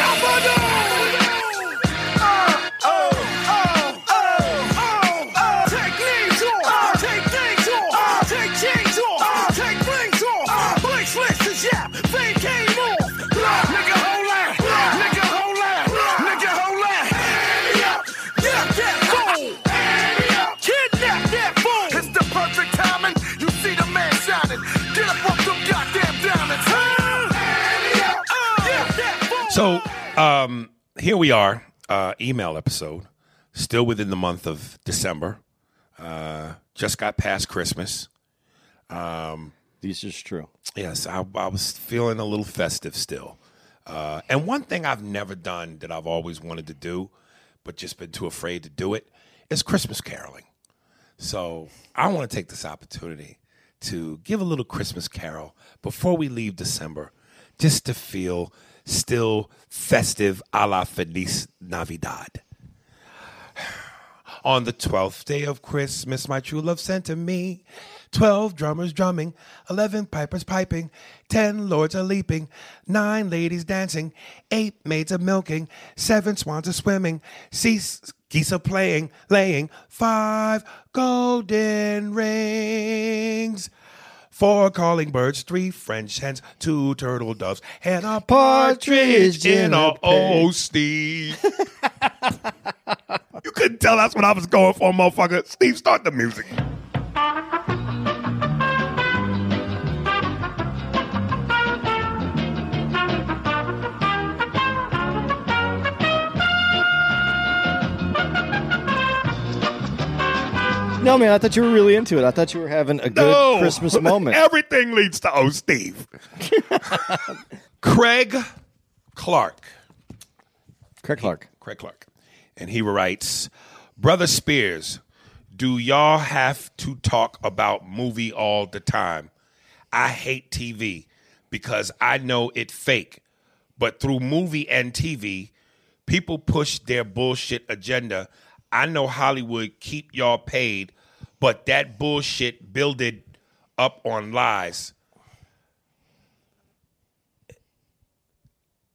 Rafa So, um, here we are, uh, email episode, still within the month of December. Uh, just got past Christmas. This is true. Yes, I, I was feeling a little festive still. Uh, and one thing I've never done that I've always wanted to do, but just been too afraid to do it, is Christmas caroling. So I want to take this opportunity to give a little Christmas carol before we leave December, just to feel still festive a la Feliz Navidad. On the twelfth day of Christmas, my true love sent to me. Twelve drummers drumming, eleven pipers piping, ten lords a leaping, nine ladies dancing, eight maids a milking, seven swans a swimming, six geese a playing, laying five golden rings. Four calling birds, three French hens, two turtle doves, and a partridge in a Steve. you couldn't tell that's what I was going for, motherfucker. Steve, start the music. No, man, I thought you were really into it. I thought you were having a good No, Christmas moment. Everything leads to oh, Steve. Craig Clark. Craig Clark. Craig Clark. And he writes, Brother Spears, do y'all have to talk about movie all the time? I hate TV because I know it fake. But through movie and TV, people push their bullshit agenda. I know Hollywood keep y'all paid, but that bullshit builded up on lies.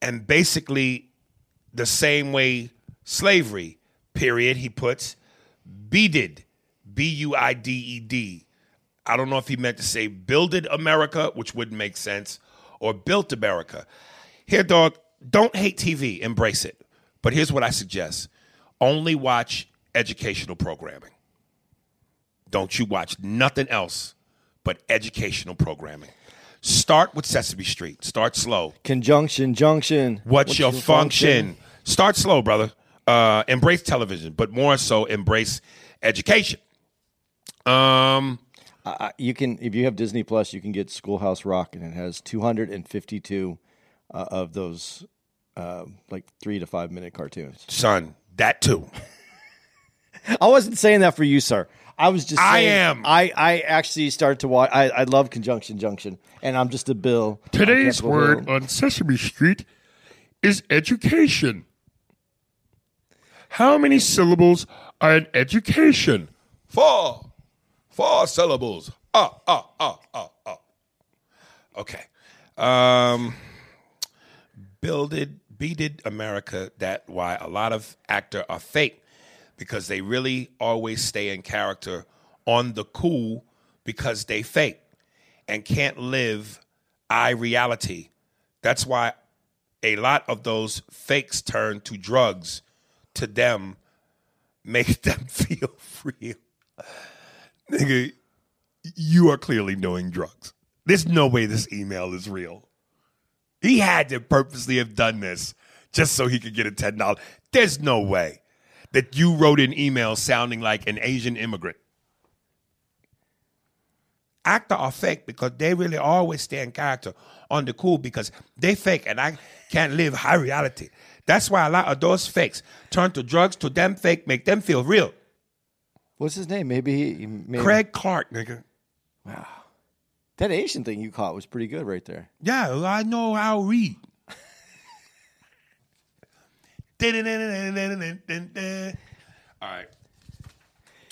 And basically the same way slavery, period, he puts, beaded, B U I D E D. I don't know if he meant to say builded America, which wouldn't make sense, or built America. Here, dog, don't hate TV, embrace it. But here's what I suggest only watch educational programming. Don't you watch nothing else but educational programming. Start with Sesame Street. Start slow. Conjunction, junction. What's, your, function? Start slow, brother. Uh, embrace television, but more so embrace education. Um, Uh, you can, if you have Disney Plus, you can get Schoolhouse Rock, and it has 252 uh, of those, uh, like three to five minute cartoons. son, that too. I wasn't saying that for you, sir. I was just. I am. I I actually started to watch. I I love Conjunction Junction, and I'm just a Bill. Today's word Hill. on Sesame Street is education. How many syllables are in education? Four. Four syllables. Ah, ah, ah, ah, ah. Okay. Um, builded, beaded America. That why a lot of actor are fake because they really always stay in character on the cool because they fake. and can't live I reality. That's why a lot of those fakes turn to drugs to them make them feel real. Nigga, you are clearly doing drugs. There's no way this email is real. He had to purposely have done this just so he could get a $10. There's no way that you wrote an email sounding like an Asian immigrant. Actor are fake because they really always stay in character on the cool because they fake and I can't live high reality. That's why a lot of those fakes turn to drugs to them fake, make them feel real. What's his name? Maybe he. Maybe, Craig Clark, nigga. Wow. That Asian thing you caught was pretty good right there. Yeah, I know how to read. All right.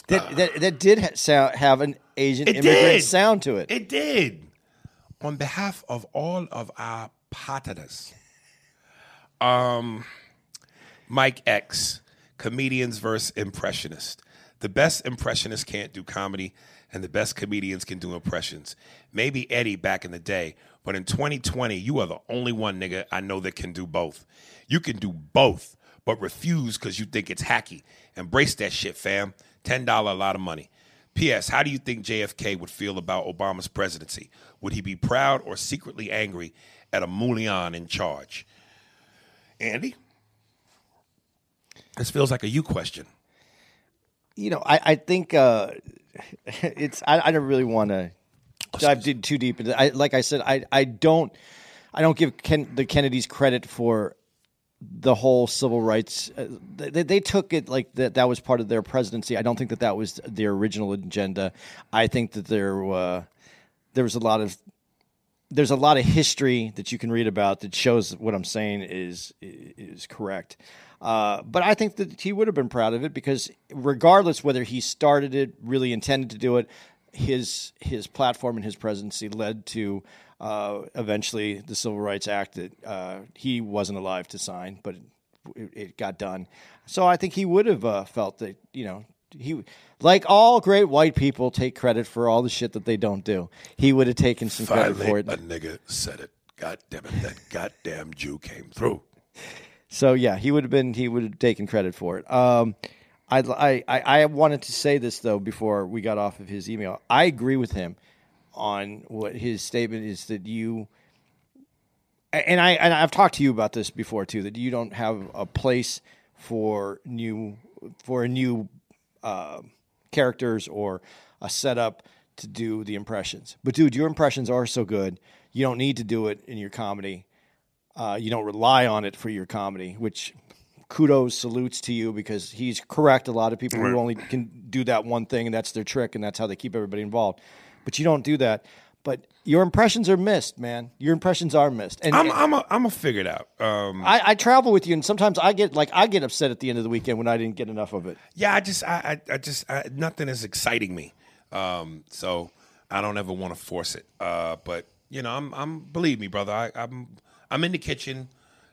That that, that did ha- sound, have an Asian It immigrant did. sound to it. It did. On behalf of all of our partners, um, Mike X, comedians versus impressionist. The best impressionists can't do comedy, and the best comedians can do impressions. Maybe Eddie back in the day, but in 2020, you are the only one nigga I know that can do both. You can do both, but refuse because you think it's hacky. Embrace that shit, fam. $10 a lot of money. P.S. How do you think JFK would feel about Obama's presidency? Would he be proud or secretly angry at a Moulian in charge? Andy? This feels like a you question. you know, I, I think uh, it's. I, I don't really want to dive too deep into. I like I said, I I don't I don't give Ken, the Kennedys credit for the whole civil rights. Uh, they, they took it like that. That was part of their presidency. I don't think that that was their original agenda. I think that there uh, there was a lot of there's a lot of history that you can read about that shows what I'm saying is is correct. Uh, but I think that he would have been proud of it because, regardless whether he started it, really intended to do it, his his platform and his presidency led to uh, eventually the Civil Rights Act that uh, he wasn't alive to sign, but it, it got done. So I think he would have uh, felt that you know he like all great white people take credit for all the shit that they don't do. He would have taken some credit for Finally, it. a nigga said it. God damn it, that goddamn Jew came through. So yeah, he would have been he would have taken credit for it. Um, I I I wanted to say this though before we got off of his email. I agree with him on what his statement is that you and I and I've talked to you about this before too that you don't have a place for new for a new uh, characters or a setup to do the impressions. But dude, your impressions are so good. You don't need to do it in your comedy. Uh, you don't rely on it for your comedy, which kudos salutes to you because he's correct. A lot of people who only can do that one thing and that's their trick and that's how they keep everybody involved. But you don't do that. But your impressions are missed, man. Your impressions are missed. And I'm I'm a, I'm a figure it out. Um, I, I travel with you, and sometimes I get like I get upset at the end of the weekend when I didn't get enough of it. yeah, I just I I, I just I, nothing is exciting me. Um, so I don't ever want to force it. Uh, but you know, I'm I'm believe me, brother. I, I'm I'm in the kitchen.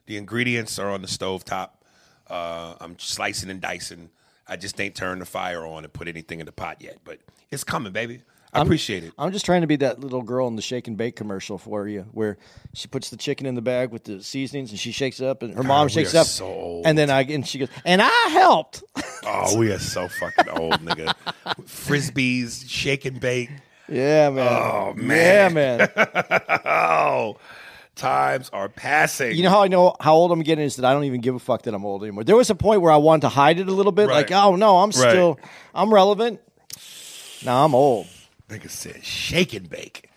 The ingredients are on the stove top. Uh, I'm slicing and dicing. I just ain't turned the fire on and put anything in the pot yet, but it's coming, baby. I appreciate it. I'm just trying to be that little girl in the shake and bake commercial for you, where she puts the chicken in the bag with the seasonings and she shakes it up, and her mom shakes it up, so old. and then I and she goes, and I helped. Oh, we are so fucking old, nigga. Frisbees, shake and bake. yeah, man. Oh, man. Yeah, man. Oh, times are passing. You know how I know how old I'm getting is that I don't even give a fuck that I'm old anymore. There was a point where I wanted to hide it a little bit, like, oh no, I'm still, I'm relevant. Now I'm old, Nigga said shake and bake.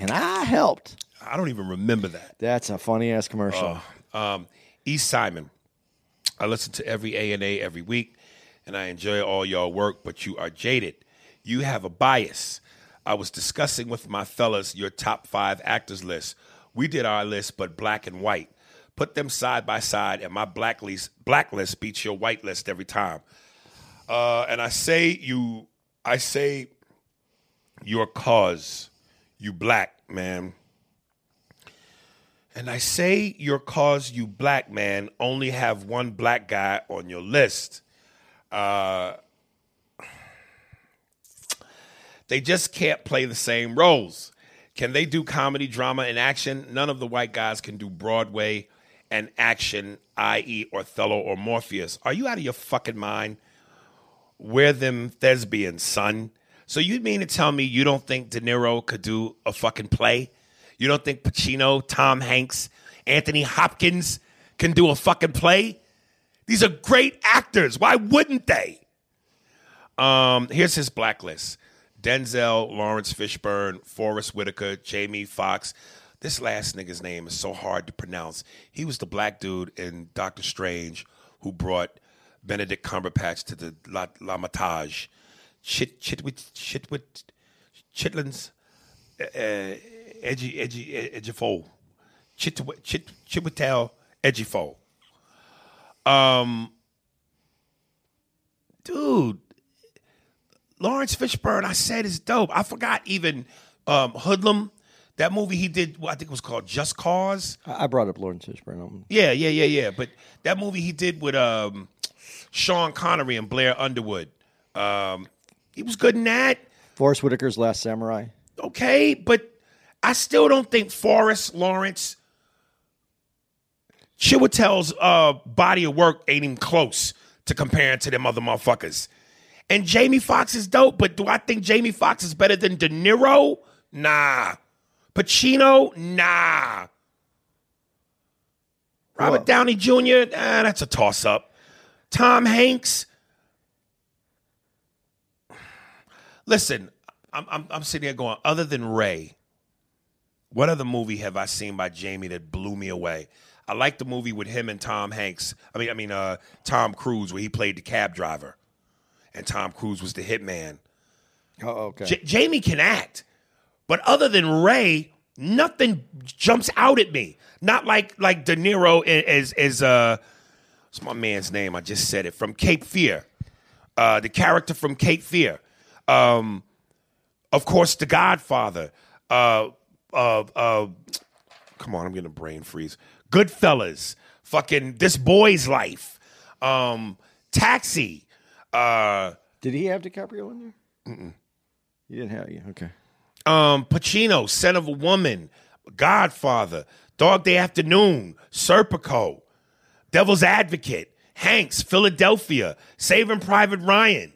and I helped. I don't even remember that. That's a funny ass commercial. Um, East Simon. I listen to every A and A every week, and I enjoy all y'all work. But you are jaded. You have a bias. I was discussing with my fellas your top five actors list. We did our list, but black and white. Put them side by side, and my black list, black list beats your white list every time. Uh, and I say you, I say your cause, you black man. And I say your cause, you black man, only have one black guy on your list. Uh, They just can't play the same roles. Can they do comedy, drama, and action? None of the white guys can do Broadway and action, i.e., Othello or Morpheus. Are you out of your fucking mind? We're them thespians, son. So you mean to tell me you don't think De Niro could do a fucking play? You don't think Pacino, Tom Hanks, Anthony Hopkins can do a fucking play? These are great actors. Why wouldn't they? Um, here's his blacklist: Denzel, Laurence Fishburne, Forest Whitaker, Jamie Foxx. This last nigga's name is so hard to pronounce. He was the black dude in Doctor Strange who brought Benedict Cumberbatch to the La, La Matage. Chit Chitwit Chitwit Chitlins uh, Edgy Edgy Edgyfo. Chit Chit Chitwitel Edgyfo. Um dude, Laurence Fishburne, I said is dope. I forgot even um, Hoodlum, that movie he did. Well, I think it was called Just Cause. I brought up Laurence Fishburne. Yeah, yeah, yeah, yeah. But that movie he did with um, Sean Connery and Blair Underwood, um, he was good in that. Forest Whitaker's Last Samurai. Okay, but I still don't think Forest Laurence Chiwetel's uh, body of work ain't even close to comparing to them other motherfuckers. And Jamie Foxx is dope, but do I think Jamie Foxx is better than De Niro? Nah. Pacino? Nah. Robert? Downey Jr., that's a toss up. Tom Hanks? Listen, I'm, I'm, I'm sitting here going, other than Ray, what other movie have I seen by Jamie that blew me away? I like the movie with him and Tom Hanks. I mean, I mean, uh, Tom Cruise, where he played the cab driver, and Tom Cruise was the hitman. Oh, okay. J- Jamie can act, but other than Ray, nothing jumps out at me. Not like like De Niro as as uh, what's my man's name? I just said it from Cape Fear, uh, the character from Cape Fear. Um, of course, The Godfather. Uh, uh, uh, come on, I'm getting a brain freeze. Goodfellas. Fucking This Boy's Life. Um, Taxi. Uh, Did he have DiCaprio in there? Mm-mm. He didn't have you. Okay. um, Pacino, Scent of a Woman, Godfather, Dog Day Afternoon, Serpico, Devil's Advocate, Hanks, Philadelphia, Saving Private Ryan,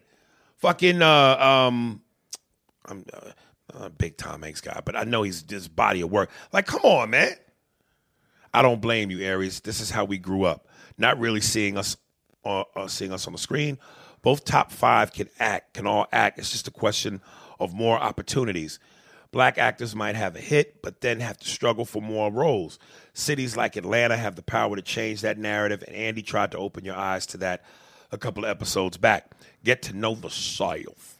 fucking uh, um, I'm uh, a big Tom Hanks guy, but I know he's this body of work. Like, come on, man. I don't blame you, Aries. This is how we grew up. Not really seeing us, uh, uh, seeing us on the screen. Both top five can act, can all act. It's just a question of more opportunities. Black actors might have a hit, but then have to struggle for more roles. Cities like Atlanta have the power to change that narrative, and Andy tried to open your eyes to that a couple of episodes back. Get to know the South.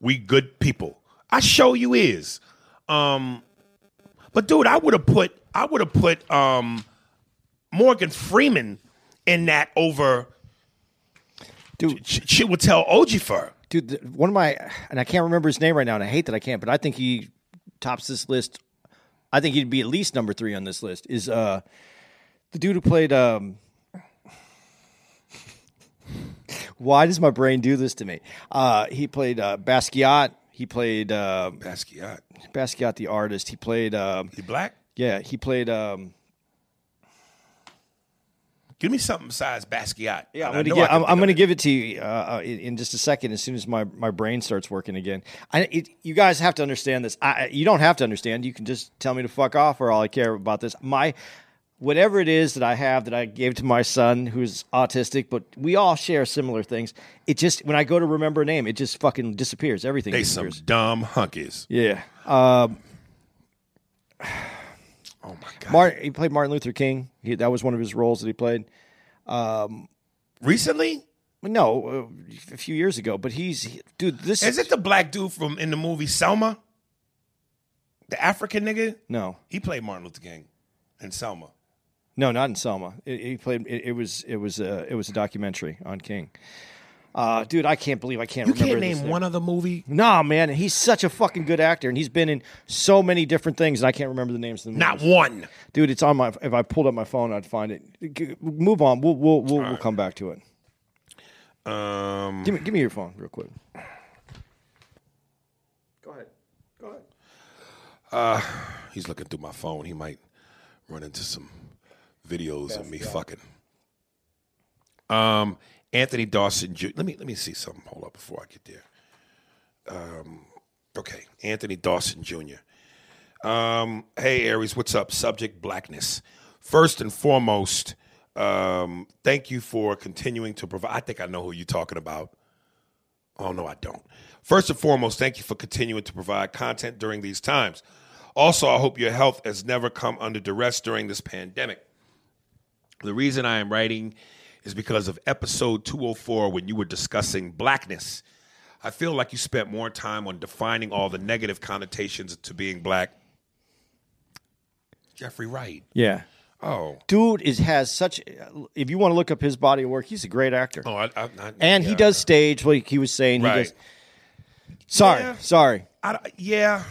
We good people. I show you is. Um, but dude, I would have put I would have put um, Morgan Freeman in that over Dude, Ch- Chiwetel Ejiofor. dude, the- one of my, and I can't remember his name right now, and I hate that I can't, but I think he tops this list. I think he'd be at least number three on this list. Is uh, the dude who played. Um, why does my brain do this to me? Uh, he played uh, Basquiat. He played uh, Basquiat. Basquiat, the artist. He played. Um, He black? yeah, he played. Um, Give me something besides Basquiat. Yeah, I'm gonna, know give, I can I'm, I'm gonna it. give it to you uh, uh, in, in just a second. As soon as my, my brain starts working again, I, it, you guys have to understand this. I, you don't have to understand. You can just tell me to fuck off, or all I care about this. My whatever it is that I have that I gave to my son who's autistic, but we all share similar things. It just when I go to remember a name, it just fucking disappears. Everything They some dumb hunkies. Yeah. Um, Oh my god. Martin, he played Martin Luther King. He, that was one of his roles that he played. Recently? No, uh, a few years ago. But he's he- dude. This Is it the black dude from in the movie Selma? The African nigga? no. He played Martin Luther King in Selma. No, not in Selma. It, he played. It, it was. It was. A, it was a documentary on King. Uh, dude, I can't believe I can't. You remember can't name name. one other movie? Nah, man, he's such a fucking good actor, and he's been in so many different things, and I can't remember the names of the Not one. Dude, it's on my. If I pulled up my phone, I'd find it. G- Move on. We'll we'll we'll, we'll come back to it. Um, Give me give me your phone real quick. Go ahead. Go ahead. Uh, He's looking through my phone. He might run into some videos of me fucking. Um, Anthony Dawson. Ju- Let me let me see something. Hold up before I get there. Um, okay, Anthony Dawson Jr. Um, hey Aries, what's up? Subject blackness. First and foremost, um, thank you for continuing to provide. I think I know who you're talking about. Oh, no, I don't. First and foremost, thank you for continuing to provide content during these times. Also, I hope your health has never come under duress during this pandemic. The reason I am writing is because of episode 204 when you were discussing blackness. I feel like you spent more time on defining all the negative connotations to being black. Jeffrey Wright. Yeah. Oh. Dude is has such. If you want to look up his body of work, he's a great actor, Oh, I, I, I, and he yeah. does stage. Like he was saying, Right. he does. Sorry, Yeah. sorry. I, yeah,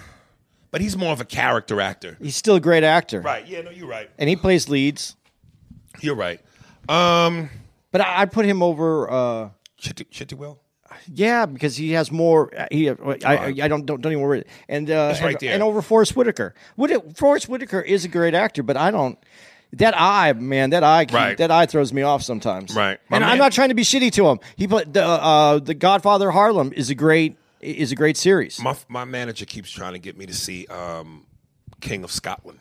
but he's more of a character actor. He's still a great actor, Right. Yeah, no, you're right. and he plays leads. You're right. Um, But I, I'd put him over. uh Chitty, Chitty Will? Yeah, because he has more. uh, He, I, I, I don't, don't, don't even worry. And uh, right and, there. and over Forest Whitaker. Whit- Forest Whitaker is a great actor, but I don't. That eye, man, that eye, Right. that eye throws me off sometimes. Right. My and man- I'm not trying to be shitty to him. He put the uh, the Godfather Harlem is a great is a great series. My my manager keeps trying to get me to see um, King of Scotland.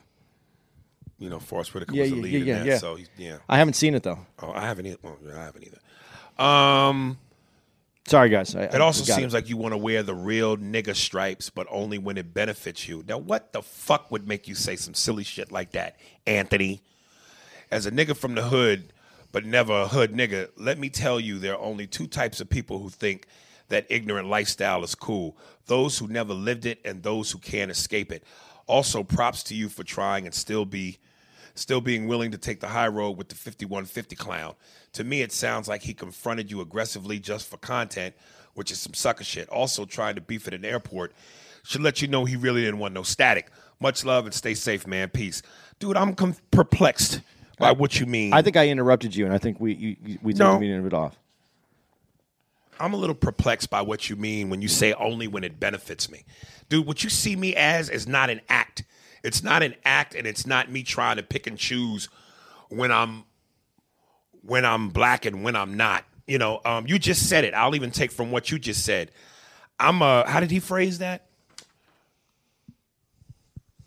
You know, Forest Whitaker Yeah, was the yeah, lead yeah, in that. So he's, yeah. I haven't seen it though. Oh, I haven't either. Well, I haven't either. Um, Sorry, guys. I, it also seems like you want to wear the real nigga stripes, but only when it benefits you. Now, what the fuck would make you say some silly shit like that, Anthony? As a nigga from the hood, but never a hood nigga, let me tell you there are only two types of people who think that ignorant lifestyle is cool those who never lived it and those who can't escape it. Also, props to you for trying and still be still being willing to take the high road with the 5150 clown. To me, it sounds like he confronted you aggressively just for content, which is some sucker shit. Also, trying to beef at an airport should let you know he really didn't want no static. Much love and stay safe, man. Peace. Dude, I'm com- perplexed by what you mean. I think I interrupted you, and I think we you, you- we took No. the meeting of it off. I'm a little perplexed by what you mean when you say only when it benefits me. Dude, what you see me as is not an act. It's not an act and it's not me trying to pick and choose when I'm when I'm black and when I'm not. You know, um, you just said it. I'll even take from what you just said. I'm a how did he phrase that?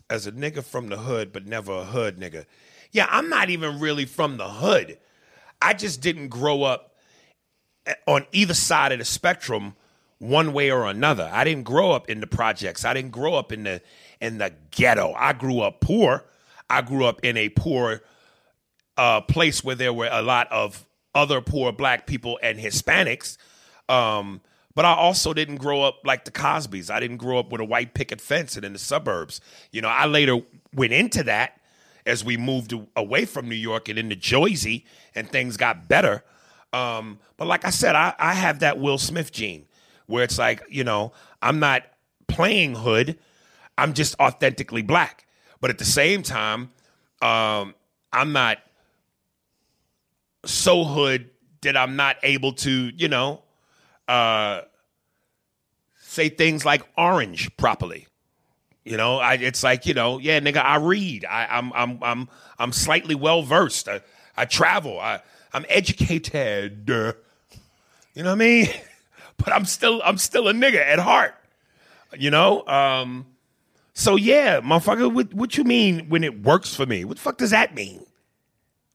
As a nigga from the hood, but never a hood nigga. Yeah, I'm not even really from the hood. I just didn't grow up on either side of the spectrum one way or another. I didn't grow up in the projects. I didn't grow up in the in the ghetto. I grew up poor. I grew up in a poor uh, place where there were a lot of other poor black people and Hispanics. Um, but I also didn't grow up like the Cosbys. I didn't grow up with a white picket fence and in the suburbs. You know, I later went into that as we moved away from New York and into Jersey and things got better. Um, but like I said, I, I have that Will Smith gene where it's like, you know, I'm not playing hood, I'm just authentically black. But at the same time, um, I'm not so hood that I'm not able to, you know, uh, say things like orange properly. You know, I, it's like you know, yeah, nigga, I read. I, I'm I'm I'm I'm slightly well versed. I, I travel. I I'm educated. You know what I mean? But I'm still I'm still a nigga at heart. You know. Um, so yeah, motherfucker, what what you mean when it works for me? What the fuck does that mean?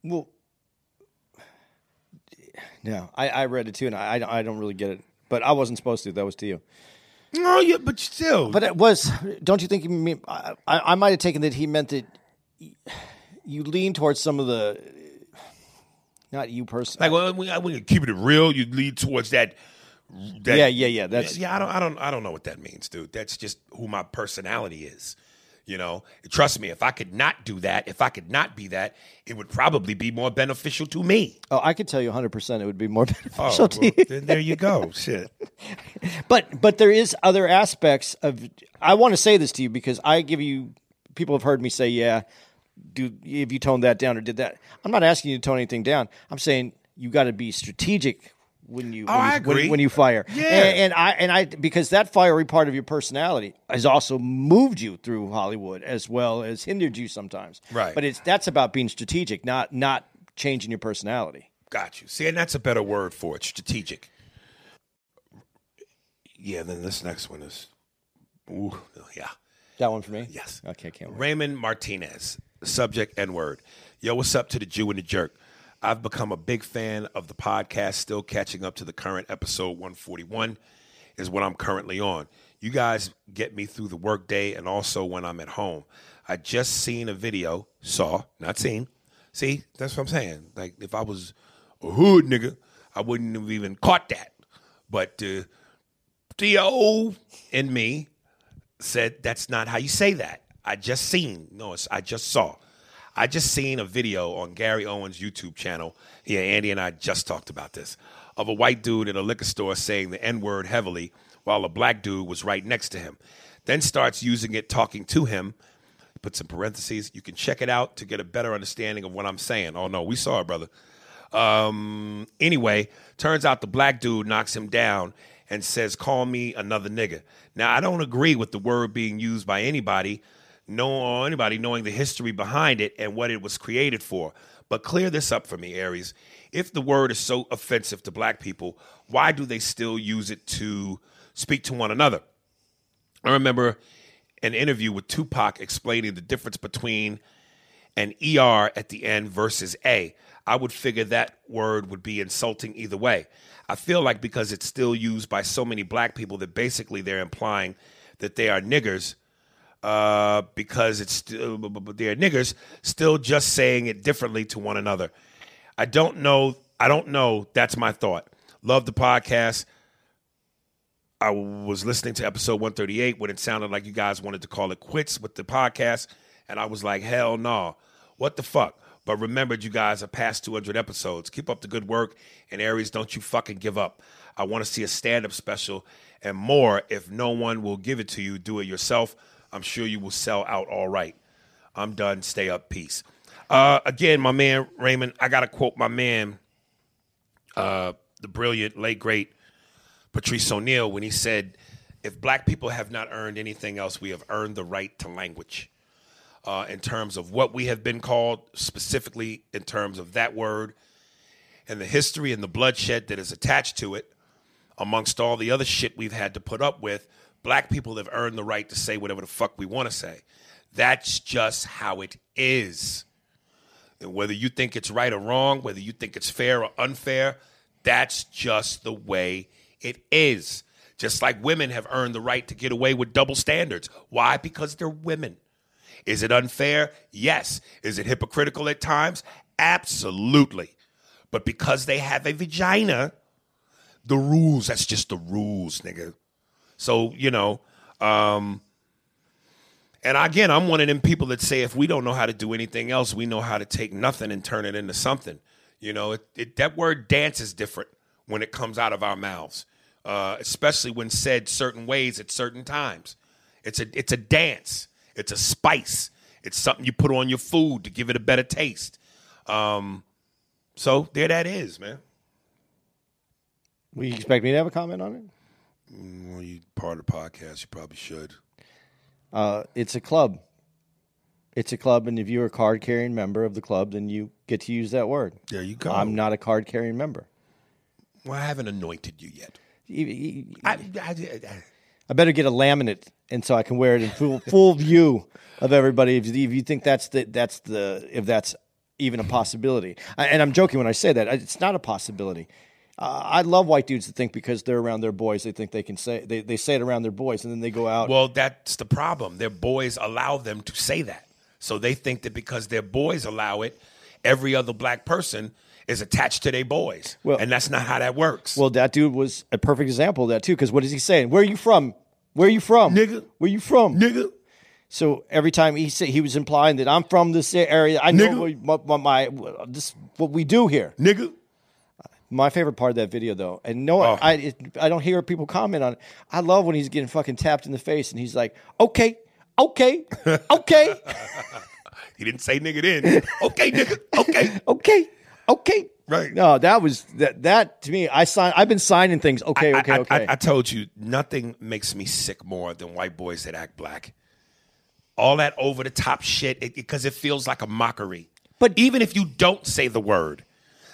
Well, no, I, I read it too, and I, I I don't really get it. But I wasn't supposed to. That was to you. No, yeah, but still. But it was. Don't you think? You mean, I, I I might have taken that he meant that you lean towards some of the. Not you personally. Like well, when, when you keep it real, you lead towards that. That Yeah, yeah, yeah, that's- yeah. I don't, I don't, I don't know what that means, dude. That's just who my personality is. You know, trust me. If I could not do that, if I could not be that, it would probably be more beneficial to me. oh, I could tell you 100. percent It would be more Oh, beneficial to well, you. then there you go. Shit. But but there is other aspects of. I want to say this to you because I give you. People have heard me say, "Yeah, do if you toned that down or did that." I'm not asking you to tone anything down. I'm saying you got to be strategic when you Oh, when, I you, when- when you fire. Yeah. and, and I and I because that fiery part of your personality has also moved you through Hollywood as well as hindered you sometimes. Right. But it's that's about being strategic, not not changing your personality. Got you. See, and that's a better word for it, strategic. Yeah, then this next one is, ooh, yeah. That one for me. Yes. Okay, can't wait. Raymond Martinez, subject N word. Yo, what's up to the Jew and the jerk? I've become a big fan of the podcast, still catching up to the current episode 141 is what I'm currently on. You guys get me through the workday and also when I'm at home. I just seen a video, saw, not seen. See, that's what I'm saying. Like if I was a hood nigga, I wouldn't have even caught that. But uh, Theo and me said that's not how you say that. I just seen. No, it's I just saw. I just seen a video on Gary Owen's YouTube channel. Yeah, Andy and I just talked about this. Of a white dude in a liquor store saying the N-word heavily while a black dude was right next to him. Then starts using it talking to him. Put some parentheses. You can check it out to get a better understanding of what I'm saying. Oh no, we saw it, brother. Um, anyway, turns out the black dude knocks him down and says, Call me another nigga. Now, I don't agree with the word being used by anybody, no or anybody knowing the history behind it and what it was created for. But clear this up for me, Aries. If the word is so offensive to black people, why do they still use it to speak to one another? I remember an interview with Tupac explaining the difference between an ER at the end versus A. I would figure that word would be insulting either way. I feel like because it's still used by so many black people that basically they're implying that they are niggers uh, because it's still they're niggers, still just saying it differently to one another. I don't know. I don't know. That's my thought. Love the podcast. I was listening to episode 138 when it sounded like you guys wanted to call it quits with the podcast. And I was like, hell no. What the fuck? But remembered you guys are past 200 episodes. Keep up the good work. And Aries, don't you fucking give up. I want to see a stand up special and more. If no one will give it to you, do it yourself. I'm sure you will sell out all right. I'm done. Stay up. Peace. Uh, again, my man Raymond, I got to quote my man, uh, the brilliant, late, great Patrice O'Neal when he said, if black people have not earned anything else, we have earned the right to language. Uh, in terms of what we have been called, specifically in terms of that word and the history and the bloodshed that is attached to it, amongst all the other shit we've had to put up with, black people have earned the right to say whatever the fuck we want to say. That's just how it is. And whether you think it's right or wrong, whether you think it's fair or unfair, that's just the way it is. Just like women have earned the right to get away with double standards. Why? Because they're women. Is it unfair? Yes. Is it hypocritical at times? Absolutely. But because they have a vagina, the rules, that's just the rules, nigga. So, you know, um, and again, I'm one of them people that say if we don't know how to do anything else, we know how to take nothing and turn it into something. You know, it, it, that word dance is different when it comes out of our mouths, uh, especially when said certain ways at certain times. It's a it's a dance. It's a spice. It's something you put on your food to give it a better taste. Um, so there that is, man. Will you expect me to have a comment on it? Well, you part of the podcast, you probably should. Uh, it's a club. It's a club, and if you're a card carrying member of the club, then you get to use that word. There you go. I'm not a card carrying member. Well, I haven't anointed you yet. I, I, I, I better get a laminate, and so I can wear it in full full view of everybody. If, if you think that's the that's the if that's even a possibility, I, and I'm joking when I say that it's not a possibility. Uh, I love white dudes that think because they're around their boys, they think they can say they, they say it around their boys, and then they go out. Well, that's the problem. Their boys allow them to say that. So they think that because their boys allow it, every other black person is attached to their boys. Well- and that's not how that works. Well, that dude was a perfect example of that too. Because what is he saying? Where are you from? Where are you from, Nigga. Where you from, nigga, So every time he said he was implying that I'm from this area, I know what, what my, this what we do here. nigga. My favorite part of that video, though, and no, Oh. I it, I don't hear people comment on it. I love when he's getting fucking tapped in the face and he's like, "Okay, okay, okay, He didn't say nigga then. okay, nigga. Okay. okay, okay." Right. No, that was that. That to me, I sign. I've been signing things. Okay, okay, I, I- okay. I, I told you, nothing makes me sick more than white boys that act black. All that over the top shit, because it, feels like a mockery. But- even if you don't say the word,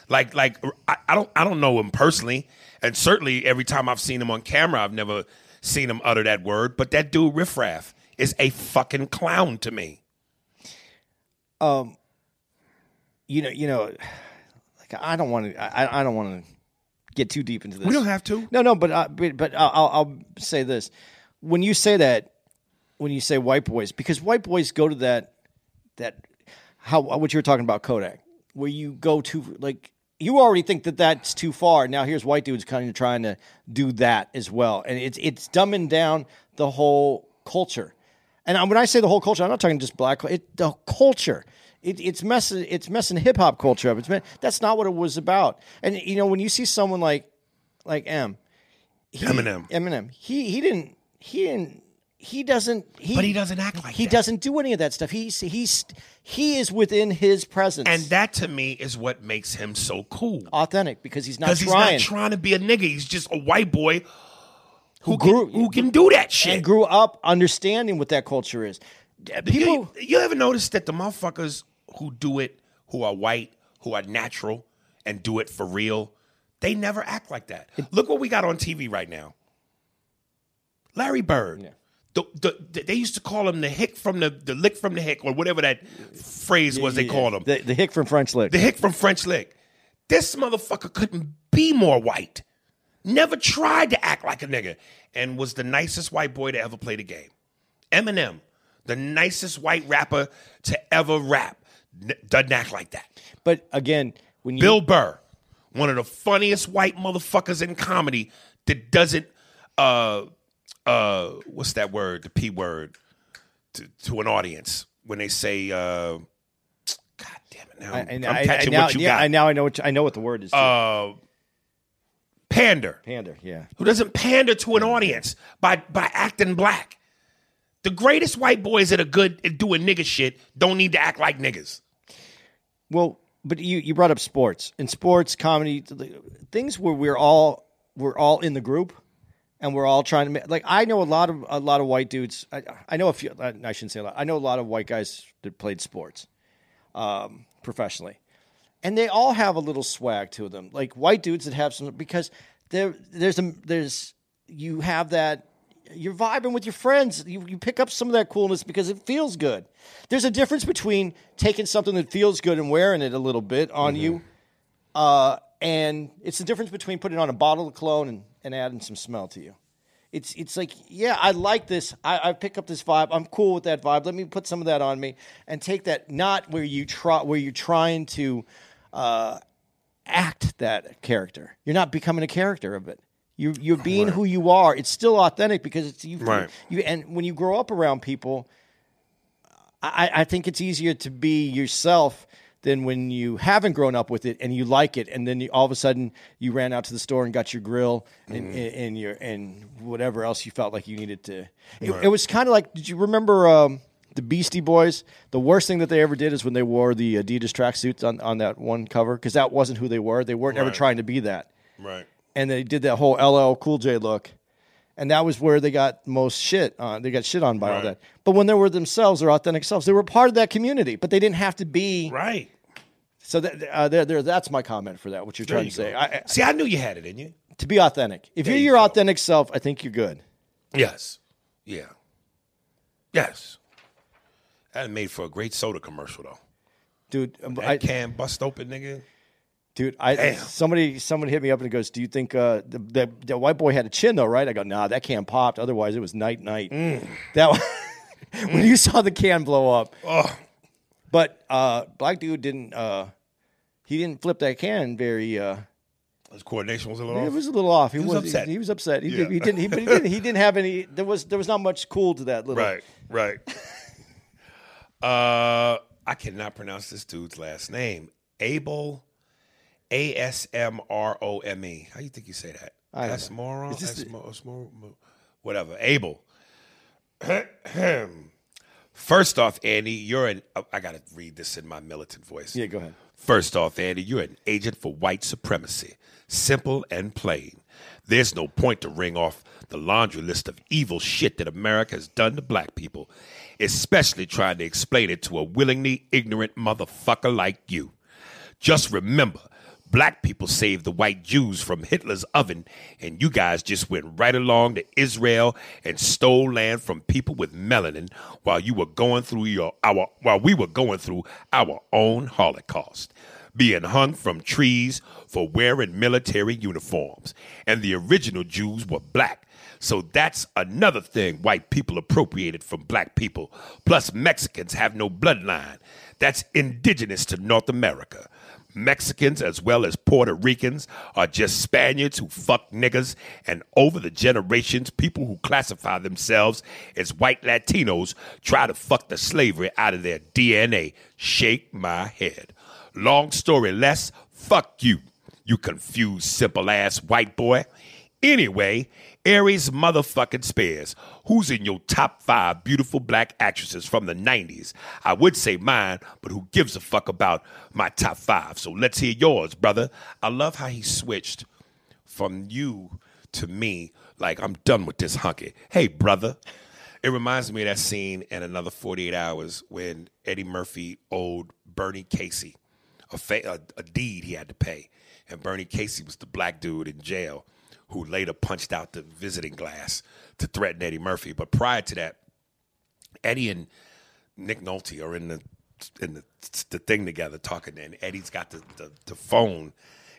like like I, I don't I don't know him personally, and certainly every time I've seen him on camera, I've never seen him utter that word. But that dude riffraff is a fucking clown to me. Um, you know, you know, like I don't want to. I, I don't want to get too deep into this. We don't have to. No, no, but uh, but, but I'll, I'll I'll say this: when you say that, when you say white boys, because white boys go to that that how what you were talking about Kodak, where you go to like you already think that that's too far. Now here's white dudes kind of trying to do that as well, and it's it's dumbing down the whole culture. And when I say the whole culture, I'm not talking just black. It the culture. It, it's messing. It's messing hip hop culture up. It's that's not what it was about. And you know when you see someone like like M, he, Eminem. Eminem. He he didn't he didn't he doesn't he But he doesn't act like he that. doesn't do any of that stuff. He's he's he is within his presence And that to me is what makes him so cool. authentic because he's not Because he's trying not trying to be a nigga. He's just a white boy who, Who grew- can, who can do that shit. and grew up understanding what that culture is. People you, you ever notice that the motherfuckers who do it, who are white, who are natural, and do it for real, they never act like that. Look what we got on TV right now. Larry Bird. The, the, they used to call him the hick from the the lick from the hick or whatever that phrase was they called him. the, the hick from French Lick. The hick from French Lick. This motherfucker couldn't be more white. Never tried to act like a nigga and was the nicest white boy to ever play the game. Eminem, the nicest white rapper to ever rap, n- doesn't act like that. but again, when you Bill Burr, one of the funniest white motherfuckers in comedy that doesn't uh uh what's that word, the P word to, to an audience when they say uh God damn it now. I, I'm, I, I'm I, catching now, what you yeah, got. I now I know what you- I know what the word is. too. uh pander Pander, yeah. who doesn't pander to an audience by by acting black. The greatest white boys that are good at doing nigga shit don't need to act like niggas. Well, but you you brought up sports and sports comedy things where we're all we're all in the group and we're all trying to make like I know a lot of a lot of white dudes. I, I know a few. I shouldn't say a lot. I know a lot of white guys that played sports um, professionally, and they all have a little swag to them. Like white dudes that have some because there there's a there's you have that you're vibing with your friends. You, you pick up some of that coolness because it feels good. There's a difference between taking something that feels good and wearing it a little bit on you, uh, and it's the difference between putting on a bottle of cologne and, and adding some smell to you. It's it's like yeah, I like this. I, I pick up this vibe. I'm cool with that vibe. Let me put some of that on me and take that. Not where you try where you're trying to uh, act that character. You're not becoming a character of it. You you're being who you are. It's still authentic because it's you. Right. You and when you grow up around people, I, I think it's easier to be yourself than when you haven't grown up with it and you like it, and then you, all of a sudden you ran out to the store and got your grill and, and, and your and whatever else you felt like you needed to. It, it was kind of like, did you remember um, the Beastie Boys? The worst thing that they ever did is when they wore the Adidas tracksuits on on that one cover because that wasn't who they were. They weren't ever trying to be that Right. and they did that whole LL Cool J look, and that was where they got most shit on. They got shit on by all that. But when they were themselves, their authentic selves, they were part of that community. But they didn't have to be. Right. So that, uh, there, there, that's my comment for that. What you're There trying you to say, go. I, I- See, I knew you had it in you. to be authentic. If There you're you your go. authentic self, I think you're good, Yes. Yeah. Yes. That made for a great soda commercial though. dude. um, That I, can bust open, nigga. dude, I Damn. somebody somebody hit me up and goes, "Do you think uh, the, the the white boy had a chin though?" Right? I go, "Nah, that can popped. Otherwise, it was night night." Mm. That when you saw the can blow up. Oh, But uh, black dude didn't. Uh, he didn't flip that can very. Uh, his coordination was a little it off. was a little off. He, was was upset. He, was upset. He, Yeah. did, he didn't. He, but he didn't. He didn't have any. There was. There was not much cool to that little. Right, right. uh, I cannot pronounce this dude's last name. Abel, A S M R O M E. How do you think you say that? Asmoro, Is this the- Asmo- Asmo- whatever. Abel. First off, Andy, you're an. I gotta read this in my militant voice. Yeah. Go ahead. First off, Andy, you're an agent for white supremacy. Simple and plain. There's no point to ring off the laundry list of evil shit that America has done to black people, especially trying to explain it to a willingly ignorant motherfucker like you. Just remember, black people saved the white Jews from Hitler's oven, and you guys just went right along to Israel and stole land from people with melanin while you were going through your our while we were going through our own Holocaust. Being hung from trees for wearing military uniforms. And the original Jews were black. So that's another thing white people appropriated from black people. Plus, Mexicans have no bloodline. That's indigenous to North America. Mexicans as well as Puerto Ricans are just Spaniards who fuck niggas, and over the generations, people who classify themselves as white Latinos try to fuck the slavery out of their DNA. Shake my head. Long story less, fuck you, you confused, simple ass white boy. Anyway, Aries motherfucking Spears, who's in your top five beautiful black actresses from the 90s? I would say mine, but who gives a fuck about my top five? So let's hear yours, brother. I love how he switched from you to me, like I'm done with this hunky. Hey, brother. It reminds me of that scene in another 48 hours when Eddie Murphy owed Bernie Casey a, fa- a, a deed he had to pay. And Bernie Casey was the black dude in jail who later punched out the visiting glass to threaten Eddie Murphy. But prior to that, Eddie and Nick Nolte are in the in the, the thing together talking, and Eddie's got the, the, the phone,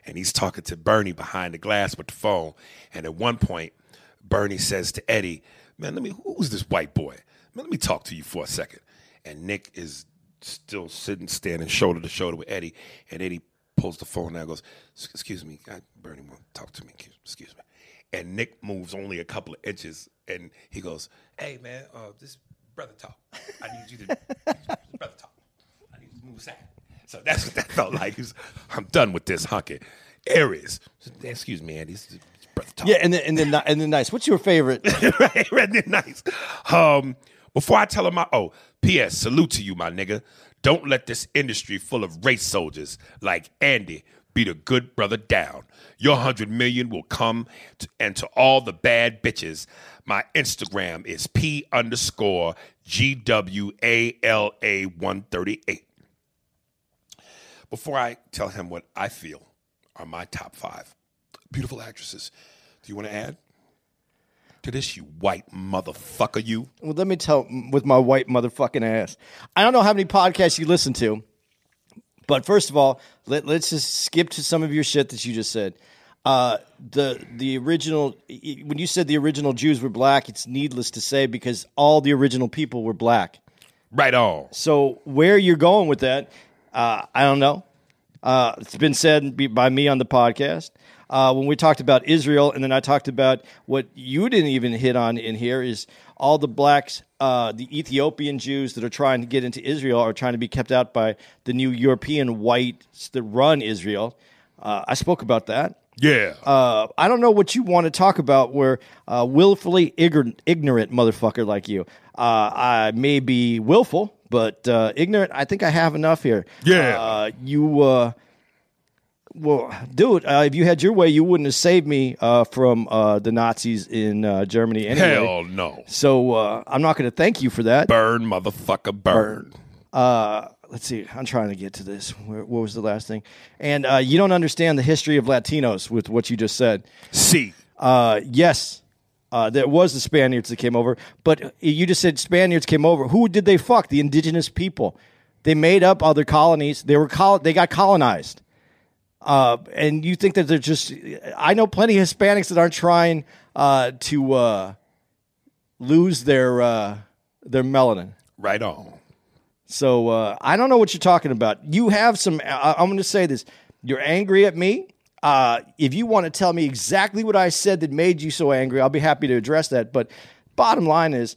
and he's talking to Bernie behind the glass with the phone. And at one point, Bernie says to Eddie, "Man, let me who's this white boy? Man, let me talk to you for a second. And Nick is still sitting, standing shoulder to shoulder with Eddie, and Eddie pulls the phone out goes, "Excuse me, I, Bernie want to talk to me. Excuse me." And Nick moves only a couple of inches, and he goes, "Hey, man, uh, this brother talk. I need you to brother talk. I need you to move aside." So that's what that felt like. Was, I'm done with this hunky. Aries, excuse me, Andy. This is brother talk. Yeah, and then and then and then nice. What's your favorite? right, right, they're nice. Um, before I tell him my oh, P.S. Salute to you, my nigga. Don't let this industry full of race soldiers like Andy beat a good brother down. Your hundred million will come, to, and to all the bad bitches, my Instagram is p underscore g w a l a one thirty eight. Before I tell him what I feel are my top five beautiful actresses, do you want to add? To this, you white motherfucker, you. Well, let me tell with my white motherfucking ass. I don't know how many podcasts you listen to, but first of all, let, us just skip to some of your shit that you just said. Uh, the the original when you said the original Jews were black, it's needless to say because all the original people were black. Right on. So where you're going with that, uh, I don't know. Uh, it's been said by me on the podcast uh, when we talked about Israel, and then I talked about what you didn't even hit on in here is all the blacks, uh, the Ethiopian Jews that are trying to get into Israel are trying to be kept out by the new European whites that run Israel. Uh, I spoke about that. Yeah. Uh, I don't know what you want to talk about where uh, willfully ignorant, ignorant motherfucker like you. Uh, I may be willful, but uh, ignorant, I think I have enough here. Yeah. Uh, you, uh, well, dude, uh, if you had your way, you wouldn't have saved me uh, from uh, the Nazis in uh, Germany anyway. Hell no. So uh, I'm not going to thank you for that. Burn, motherfucker, burn. Uh, let's see. I'm trying to get to this. Where, what was the last thing? And you don't understand the history of Latinos with what you just said. See. yes. there was the Spaniards that came over, but you just said Spaniards came over. Who did they fuck? The indigenous people. They made up other colonies. They were col- they got colonized. Uh, and you think that they're just, I know plenty of Hispanics that aren't trying uh, to uh, lose their uh, their melanin. Right on. So uh, I don't know what you're talking about. You have some. I, am going to say this. You're angry at me. Uh, if you want to tell me exactly what I said that made you so angry, I'll be happy to address that. But bottom line is,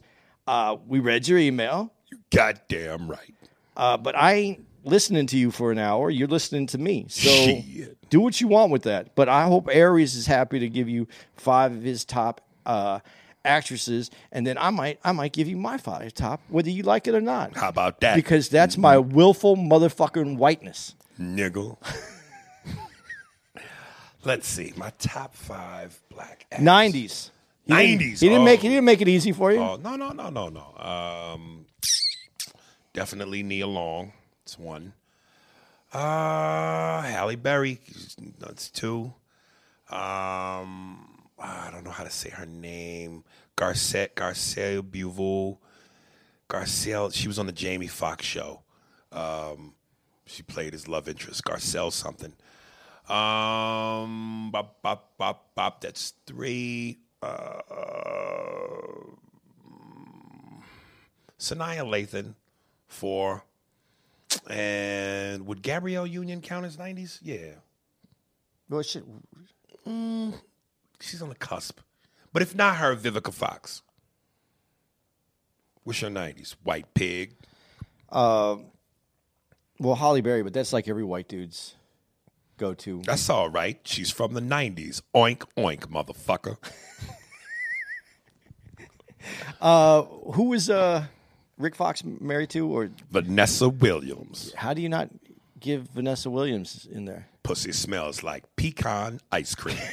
we read your email. You goddamn right. but I ain't listening to you for an hour. You're listening to me. So Shit. do what you want with that. But I hope Aries is happy to give you five of his top uh, actresses, and then I might I might give you my five top, whether you like it or not. How about that? Because that's my willful motherfucking whiteness. niggle. Let's see. My top five black actors. Nineties. He 90s, He didn't make. oh. He didn't make it easy for you. Oh no no no no no. Um, definitely Nia Long. It's one. Uh, Halle Berry. That's two. Um, I don't know how to say her name. Garcette Garcelle Buville. Garcelle. She was on the Jamie Foxx show. Um, she played his love interest, Garcelle something. Um, bop, bop, bop, bop. That's three. Uh, Sanaa Lathan, four. And would Gabrielle Union count as 90s? Yeah. Well, shit. She's on the cusp. But if not her, Vivica Fox. What's your 90s? White Pig. Well, Halle Berry, but that's like every white dude's go to. That's all right. She's from the 90s. Oink, oink, motherfucker. uh, Who was uh, Rick Fox married to, or Vanessa Williams. how do you not give Vanessa Williams in there? Pussy smells like pecan ice cream.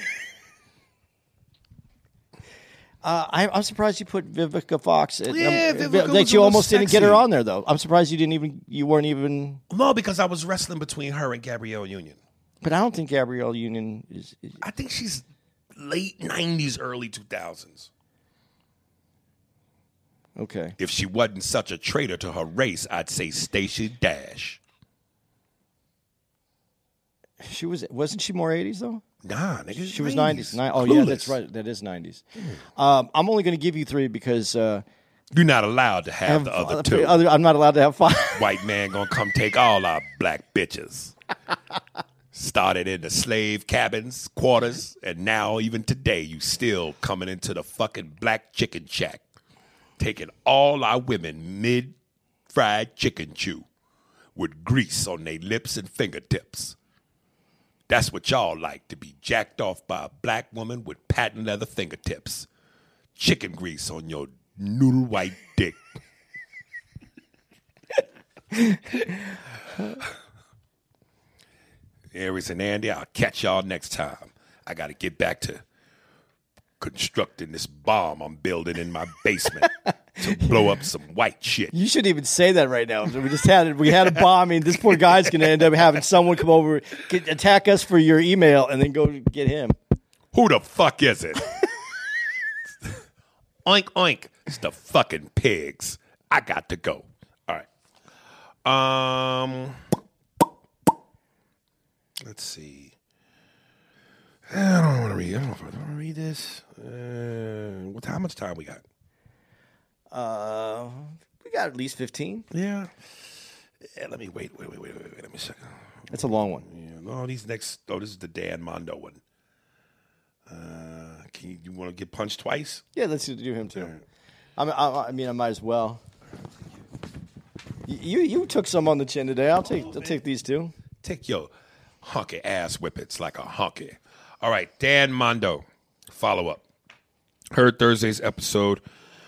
Uh, I, I'm surprised you put Vivica Fox. At, Yeah, um, Vivica that you almost didn't get her on there though. I'm surprised you didn't even. You weren't even. no, because I was wrestling between her and Gabrielle Union. But I don't think Gabrielle Union is. is I think she's late 90s, early 2000s. Okay. If she wasn't such a traitor to her race, I'd say Stacey Dash. She was. Wasn't she more 80s though? Nah, nigga. She was 90s. Ni- oh yeah, that's right. That is 90s. Um, I'm only going to give you three because uh, You're not allowed to have the other two. other- I'm not allowed to have five. White man gonna come take all our black bitches. Started in the slave cabins, quarters, and now even today you still coming into the fucking black chicken shack, taking all our women mid fried chicken chew with grease on their lips and fingertips. That's what y'all like to be jacked off by a black woman with patent leather fingertips. Chicken grease on your noodle white dick. Aries and Andy, I'll catch y'all next time. I got to get back to constructing this bomb I'm building in my basement to blow up some white shit. You shouldn't even say that right now. We just had it. We had a bombing. This poor guy's going to end up having someone come over, get, attack us for your email, and then go get him. Who the fuck is it? oink oink. It's the fucking pigs. I got to go. All right. Um let's see. I don't want to read. I don't know if I want to read this. Uh, what? How much time we got? Uh, we got at least 15. Yeah. Yeah, let me wait. Wait. Wait. Wait. Wait. wait. Let me check. It's a long one. Yeah, no, these next. Oh, this is the Dan Mondo one. Uh, can you, you want to get punched twice? Yeah, let's do him too. I mean, I, I mean, I might as well. You you took some on the chin today. I'll take I'll take these two. Take your honky ass whippets like a honky. All right, Dan Mondo, follow up. Heard Thursday's episode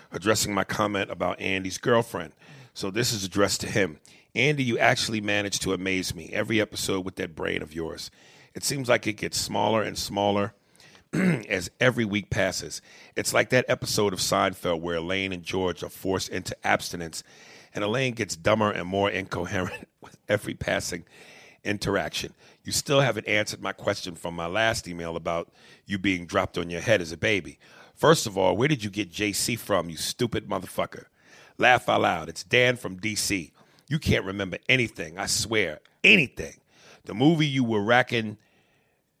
addressing my comment about Andy's girlfriend. So this is addressed to him. Andy, you actually managed to amaze me every episode with that brain of yours. It seems like it gets smaller and smaller as every week passes. It's like that episode of Seinfeld where Elaine and George are forced into abstinence, and Elaine gets dumber and more incoherent with every passing interaction. You still haven't answered my question from my last email about you being dropped on your head as a baby. First of all, where did you get JC from, you stupid motherfucker? Laugh out loud. It's Dan from DC. You can't remember anything, I swear. Anything. The movie you were racking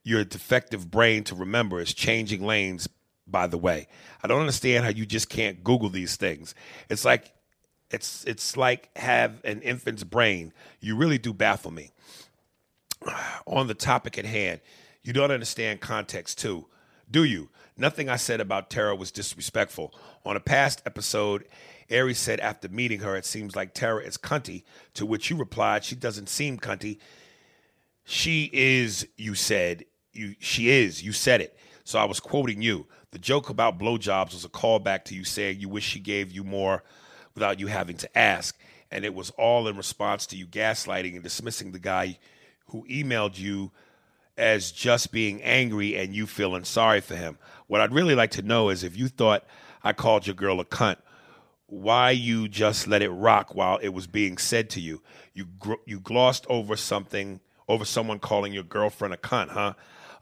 your defective brain to remember is changing lanes by the way i don't understand how you just can't google these things it's like it's it's like have an infant's brain you really do baffle me on the topic at hand you don't understand context too do you nothing i said about tara was disrespectful on a past episode Aries said after meeting her, it seems like Tara is cunty, to which you replied, she doesn't seem cunty. She is, you said. You she is, you said it. So I was quoting you. The joke about blowjobs was a callback to you saying you wish she gave you more without you having to ask. And it was all in response to you gaslighting and dismissing the guy who emailed you as just being angry and you feeling sorry for him. What I'd really like to know is if you thought I called your girl a cunt, why you just let it rock while it was being said to you. You gr- you glossed over something over someone calling your girlfriend a cunt, huh?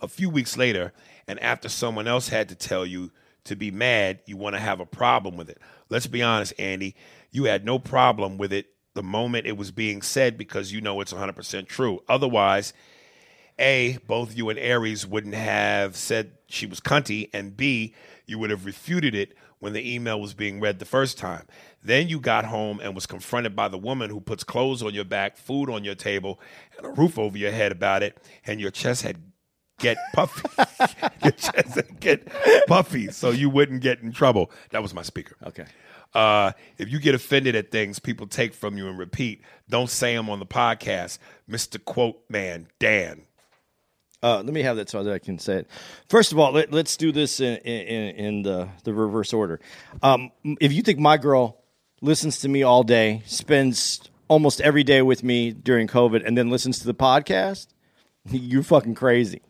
A few weeks later, and after someone else had to tell you to be mad, you want to have a problem with it. Let's be honest, Andy, you had no problem with it the moment it was being said because you know it's 100% true. Otherwise, A, both you and Aries wouldn't have said she was cunty, and B, you would have refuted it when the email was being read the first time. Then you got home and was confronted by the woman who puts clothes on your back, food on your table, and a roof over your head about it, and your chest had get puffy. your chest had get puffy so you wouldn't get in trouble. That was my speaker. Okay. Uh, if you get offended at things people take from you and repeat, don't say them on the podcast. Mr. Quote Man, Dan. Uh, let me have that so that I can say it. First of all, let, us do this in, in, in the, the reverse order. Um, if you think my girl listens to me all day, spends almost every day with me during COVID, and then listens to the podcast, you're fucking crazy.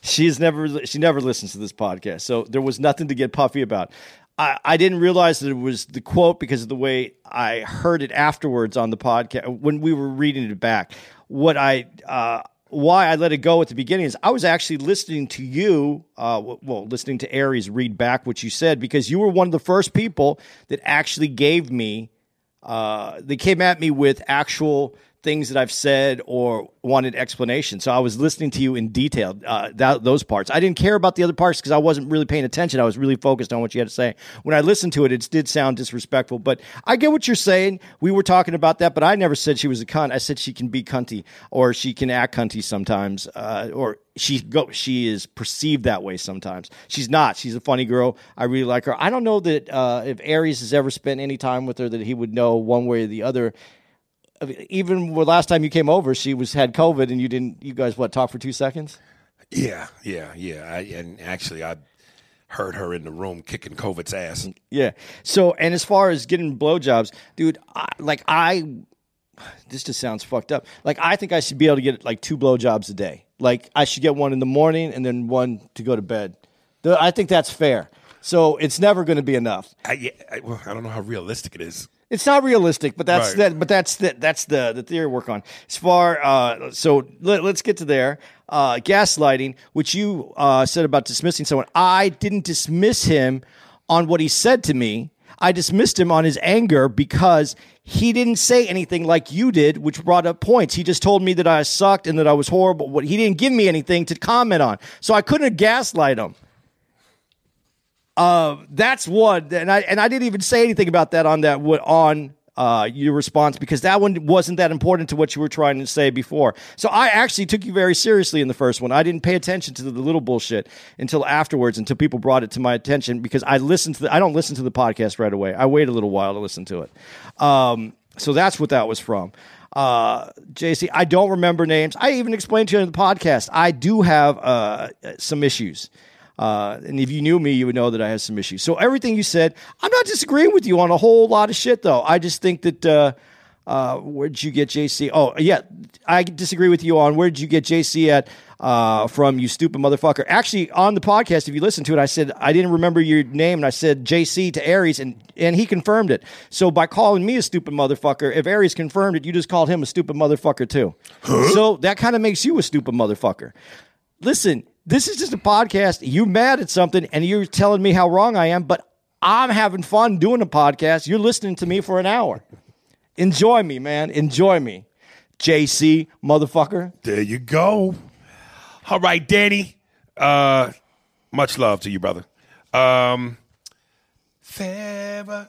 She's never she never listens to this podcast, so there was nothing to get puffy about. I, I didn't realize that it was the quote because of the way I heard it afterwards on the podcast when we were reading it back. What I uh, why I let it go at the beginning is I was actually listening to you, uh, well, listening to Aries read back what you said because you were one of the first people that actually gave me, uh, they came at me with actual things that I've said or wanted explanation. So I was listening to you in detail, uh, that, those parts. I didn't care about the other parts because I wasn't really paying attention. I was really focused on what you had to say. When I listened to it, it did sound disrespectful, but I get what you're saying. We were talking about that, but I never said she was a cunt. I said she can be cunty or she can act cunty sometimes, uh, or she go she is perceived that way sometimes. She's not. She's a funny girl. I really like her. I don't know that uh, if Aries has ever spent any time with her that he would know one way or the other even the last time you came over, she was had COVID, and you didn't. You guys what talk for two seconds? Yeah, yeah, yeah. I, and actually, I heard her in the room kicking COVID's ass. Yeah. So, and as far as getting blowjobs, dude, I, like I, this just sounds fucked up. Like I think I should be able to get like two blowjobs a day. Like I should get one in the morning and then one to go to bed. The, I think that's fair. So it's never going to be enough. I, yeah, I, well, I don't know how realistic it is. It's not realistic, but that's Right. that. But that's the that's the the theory work on. As far uh, so let, us get to there. Uh, gaslighting, which you uh, said about dismissing someone, I didn't dismiss him on what he said to me. I dismissed him on his anger because he didn't say anything like you did, which brought up points. He just told me that I sucked and that I was horrible. What he didn't give me anything to comment on, so I couldn't gaslight him. Uh, that's one, and I and I didn't even say anything about that on that on uh, your response because that one wasn't that important to what you were trying to say before. So I actually took you very seriously in the first one. I didn't pay attention to the, little bullshit until afterwards, until people brought it to my attention because I listened to the, I don't listen to the podcast right away. I wait a little while to listen to it. Um, so that's what that was from. Uh, JC, I don't remember names. I even explained to you in the podcast. I do have uh, some issues. Uh, and if you knew me, you would know that I have some issues. So everything you said, I'm not disagreeing with you on a whole lot of shit, though. I just think that uh, uh, where'd you get JC? Oh, yeah, I disagree with you on where did you get JC at uh, from, you stupid motherfucker. Actually, on the podcast, if you listen to it, I said I didn't remember your name, and I said JC to Aries, and and he confirmed it. So by calling me a stupid motherfucker, if Aries confirmed it, you just called him a stupid motherfucker too. So that kind of makes you a stupid motherfucker. Listen, this is just a podcast. You're mad at something and you're telling me how wrong I am, but I'm having fun doing a podcast. You're listening to me for an hour. Enjoy me, man. Enjoy me. JC, motherfucker. There you go. All right, Danny. Uh, much love to you, brother. Um, Farah,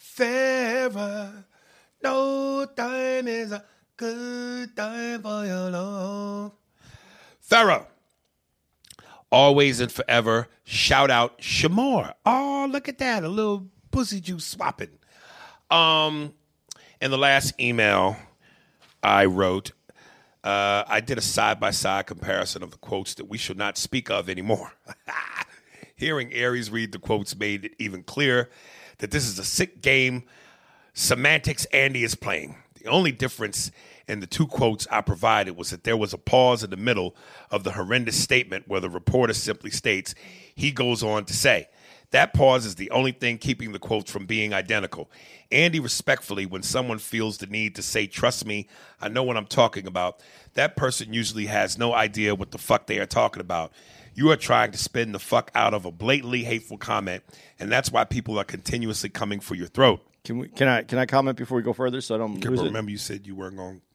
Farah, no time is a good time for your love. Farah, always and forever. Shout out Shamor. Oh, look at that, a little pussy juice swapping. Um, in the last email I wrote, uh, I did a side by side comparison of the quotes that we should not speak of anymore. Hearing Aries read the quotes made it even clearer that this is a sick game semantics Andy is playing. The only difference in the two quotes I provided was that there was a pause in the middle of the horrendous statement where the reporter simply states, he goes on to say. That pause is the only thing keeping the quotes from being identical. Andy, respectfully, when someone feels the need to say, Trust me, I know what I'm talking about, that person usually has no idea what the fuck they are talking about. You are trying to spin the fuck out of a blatantly hateful comment, and that's why people are continuously coming for your throat. Can we? Can I? Can I comment before we go further? So I don't lose it? remember, you said you weren't going to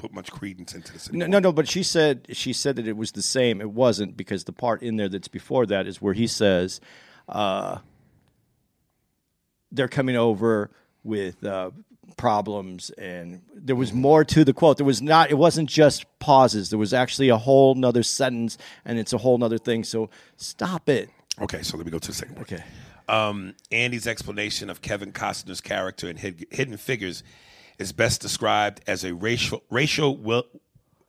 put much credence into this. No, no, no. But she said she said that it was the same. It wasn't because the part in there that's before that is where he says uh, they're coming over with uh, problems, and there was more to the quote. There was not. It wasn't just pauses. There was actually a whole nother sentence, and it's a whole nother thing. So stop it. Okay, so let me go to the second one. Okay. Um, Andy's explanation of Kevin Costner's character in Hid- Hidden Figures is best described as a racial, racial, will,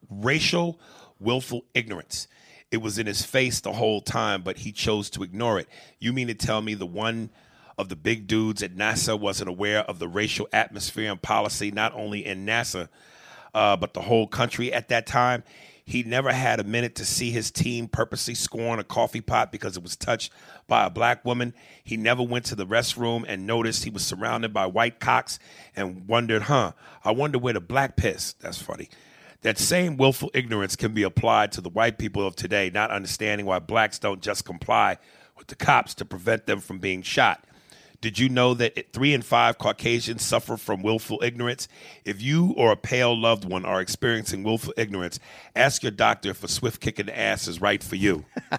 racial, willful ignorance. It was in his face the whole time, but he chose to ignore it. You mean to tell me the one of the big dudes at NASA wasn't aware of the racial atmosphere and policy, not only in NASA, uh, but the whole country at that time? He never had a minute to see his team purposely scoring a coffee pot because it was touched by a black woman. He never went to the restroom and noticed he was surrounded by white cocks and wondered, huh, I wonder where the black piss. That's funny. That same willful ignorance can be applied to the white people of today, not understanding why blacks don't just comply with the cops to prevent them from being shot. Did you know that three in five Caucasians suffer from willful ignorance? If you or a pale loved one are experiencing willful ignorance, ask your doctor if a swift kick in the ass is right for you.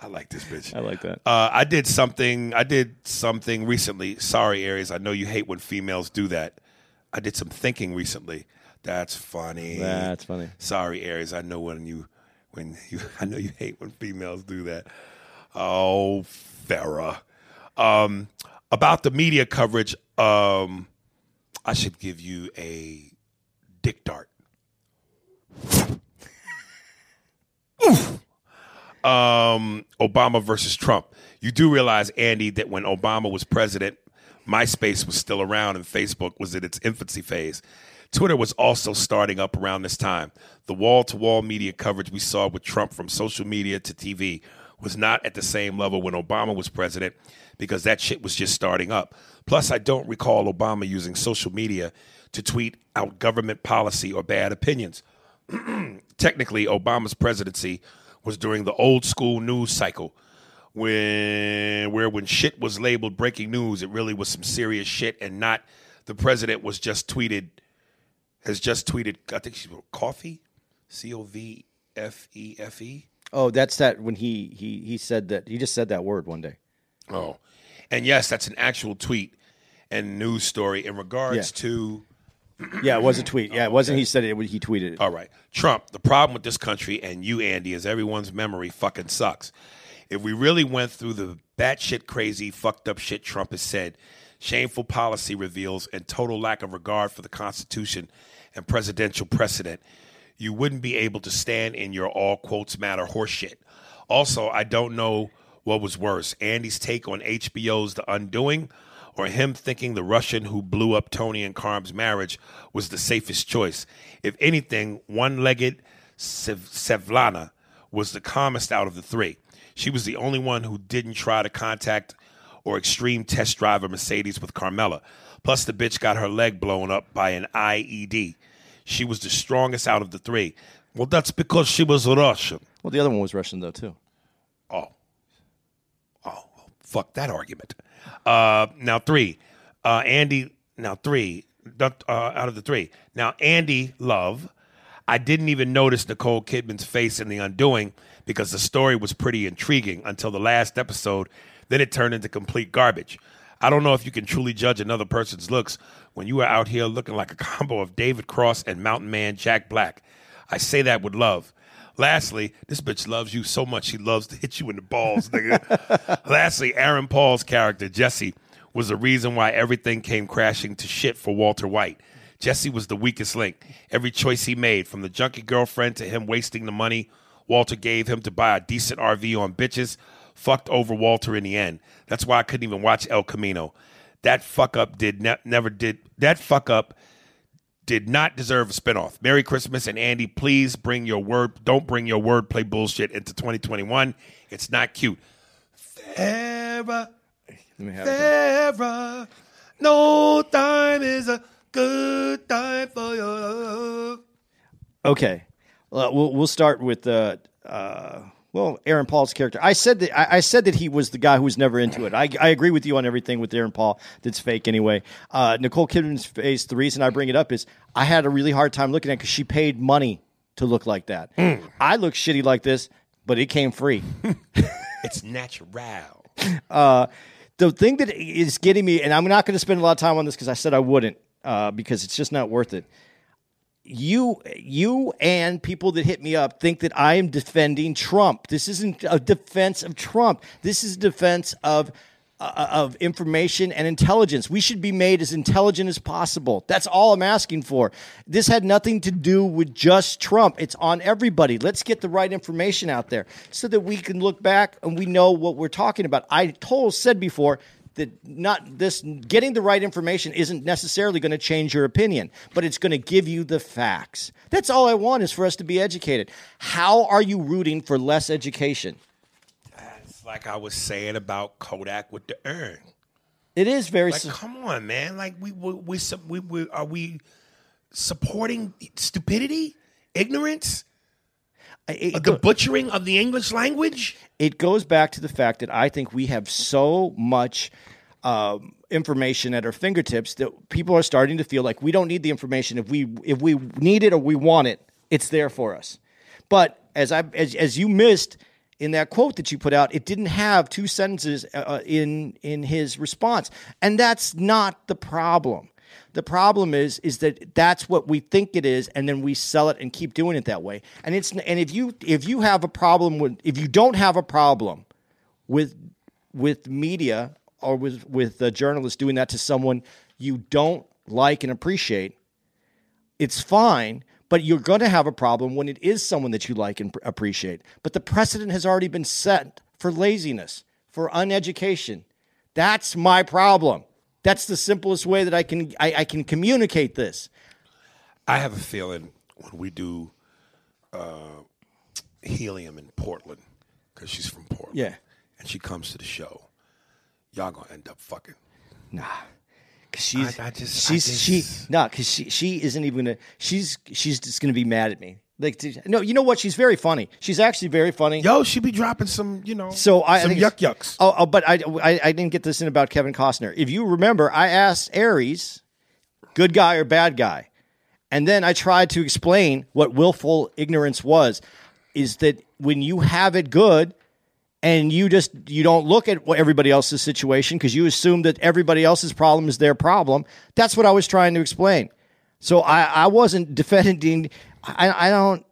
I like this bitch. I like that. Uh, I did something. I did something recently. Sorry, Aries. I know you hate when females do that. I did some thinking recently. That's funny. That's funny. Sorry, Aries. I know when you when you I know you hate when females do that. Oh, Farah. Um, about the media coverage, um, I should give you a dick dart. um, Obama versus Trump. You do realize, Andy, that when Obama was president, MySpace was still around and Facebook was in its infancy phase. Twitter was also starting up around this time. The wall to wall media coverage we saw with Trump from social media to TV was not at the same level when Obama was president because that shit was just starting up. Plus, I don't recall Obama using social media to tweet out government policy or bad opinions. Technically, Obama's presidency was during the old school news cycle when where when shit was labeled breaking news, it really was some serious shit and not the president was just tweeted has just tweeted I think she wrote coffee, C O V F E F E. Oh, that's that when he he he said that he just said that word one day. Oh, and yes, that's an actual tweet and news story in regards Yeah. to. Yeah, it was a tweet. Yeah, it wasn't. He said it. He tweeted it. All right, Trump. The problem with this country and you, Andy, is everyone's memory fucking sucks. If we really went through the batshit crazy, fucked up shit Trump has said, shameful policy reveals, and total lack of regard for the Constitution and presidential precedent, you wouldn't be able to stand in your all quotes matter horseshit. Also, I don't know what was worse Andy's take on HBO's The Undoing or him thinking the Russian who blew up Tony and Carm's marriage was the safest choice. If anything, one legged Svetlana was the calmest out of the three. She was the only one who didn't try to contact or extreme test drive a Mercedes with Carmela. Plus, the bitch got her leg blown up by an IED. She was the strongest out of the three. Well, that's because she was Russian. Well, the other one was Russian though too. Oh. Fuck that argument. Uh, now, three. Uh, Andy, now, three. Uh, out of the three. Now, Andy Love. I didn't even notice Nicole Kidman's face in The Undoing because the story was pretty intriguing until the last episode. Then it turned into complete garbage. I don't know if you can truly judge another person's looks when you are out here looking like a combo of David Cross and Mountain Man Jack Black. I say that with love. Lastly, this bitch loves you so much she loves to hit you in the balls, nigga. Lastly, Aaron Paul's character, Jesse, was the reason why everything came crashing to shit for Walter White. Jesse was the weakest link. Every choice he made, from the junkie girlfriend to him wasting the money Walter gave him to buy a decent RV on bitches, fucked over Walter in the end. That's why I couldn't even watch El Camino. That fuck up did ne- never did that fuck up did not deserve a spinoff. Merry Christmas and Andy, please bring your word. Don't bring your wordplay bullshit into 2021. It's not cute. Farrah, Let me have it. Farrah, no time is a good time for your love. Okay, well, we'll we'll start with uh, uh, well Aaron Paul's character. I said that I, I said that he was the guy who was never into it. I, I agree with you on everything with Aaron Paul. That's fake anyway. Uh, Nicole Kidman's face. The reason I bring it up is I had a really hard time looking at because she paid money to look like that. I look shitty like this, but it came free. It's natural. the thing that is getting me, and I'm not going to spend a lot of time on this because I said I wouldn't, uh, because it's just not worth it. You, you, and people that hit me up think that I am defending Trump. This isn't a defense of Trump. This is a defense of uh, of information and intelligence. We should be made as intelligent as possible. That's all I'm asking for. This had nothing to do with just Trump. It's on everybody. Let's get the right information out there so that we can look back and we know what we're talking about. I told said before that not this getting the right information isn't necessarily going to change your opinion, but it's going to give you the facts. That's all I want is for us to be educated. How are you rooting for less education? It's like I was saying about Kodak with the urn. It is very Like, come on, man. Like, we we we, we, we are we supporting stupidity, ignorance, it- the butchering of the English language. it goes back to the fact that I think we have so much um, information at our fingertips that people are starting to feel like we don't need the information. If we if we need it or we want it, it's there for us. But as I as, as you missed in that quote that you put out, it didn't have two sentences uh, in in his response, and that's not the problem. The problem is is that that's what we think it is, and then we sell it and keep doing it that way. And it's and if you if you have a problem with if you don't have a problem with with media or with with uh, journalists doing that to someone you don't like and appreciate, it's fine. But you're going to have a problem when it is someone that you like and pr- appreciate. But the precedent has already been set for laziness, for uneducation. That's my problem. That's the simplest way that I can I, I can communicate this. I have a feeling when we do uh, Helium in Portland, because she's from Portland, Yeah. and she comes to the show, y'all gonna end up fucking. Nah. Cause she's I- I just- she's she no because she she isn't even gonna she's she's just gonna be mad at me like no you know what? She's very funny. She's actually very funny. Yo, she be dropping some, you know, so I some I yuck yucks. oh, oh but I, I I didn't get this in about Kevin Costner. If you remember I asked Aries good guy or bad guy? And then I tried to explain what willful ignorance was is that when you have it good and you just you don't look at what everybody else's situation because you assume that everybody else's problem is their problem that's what i was trying to explain. So i, I wasn't defending i, I don't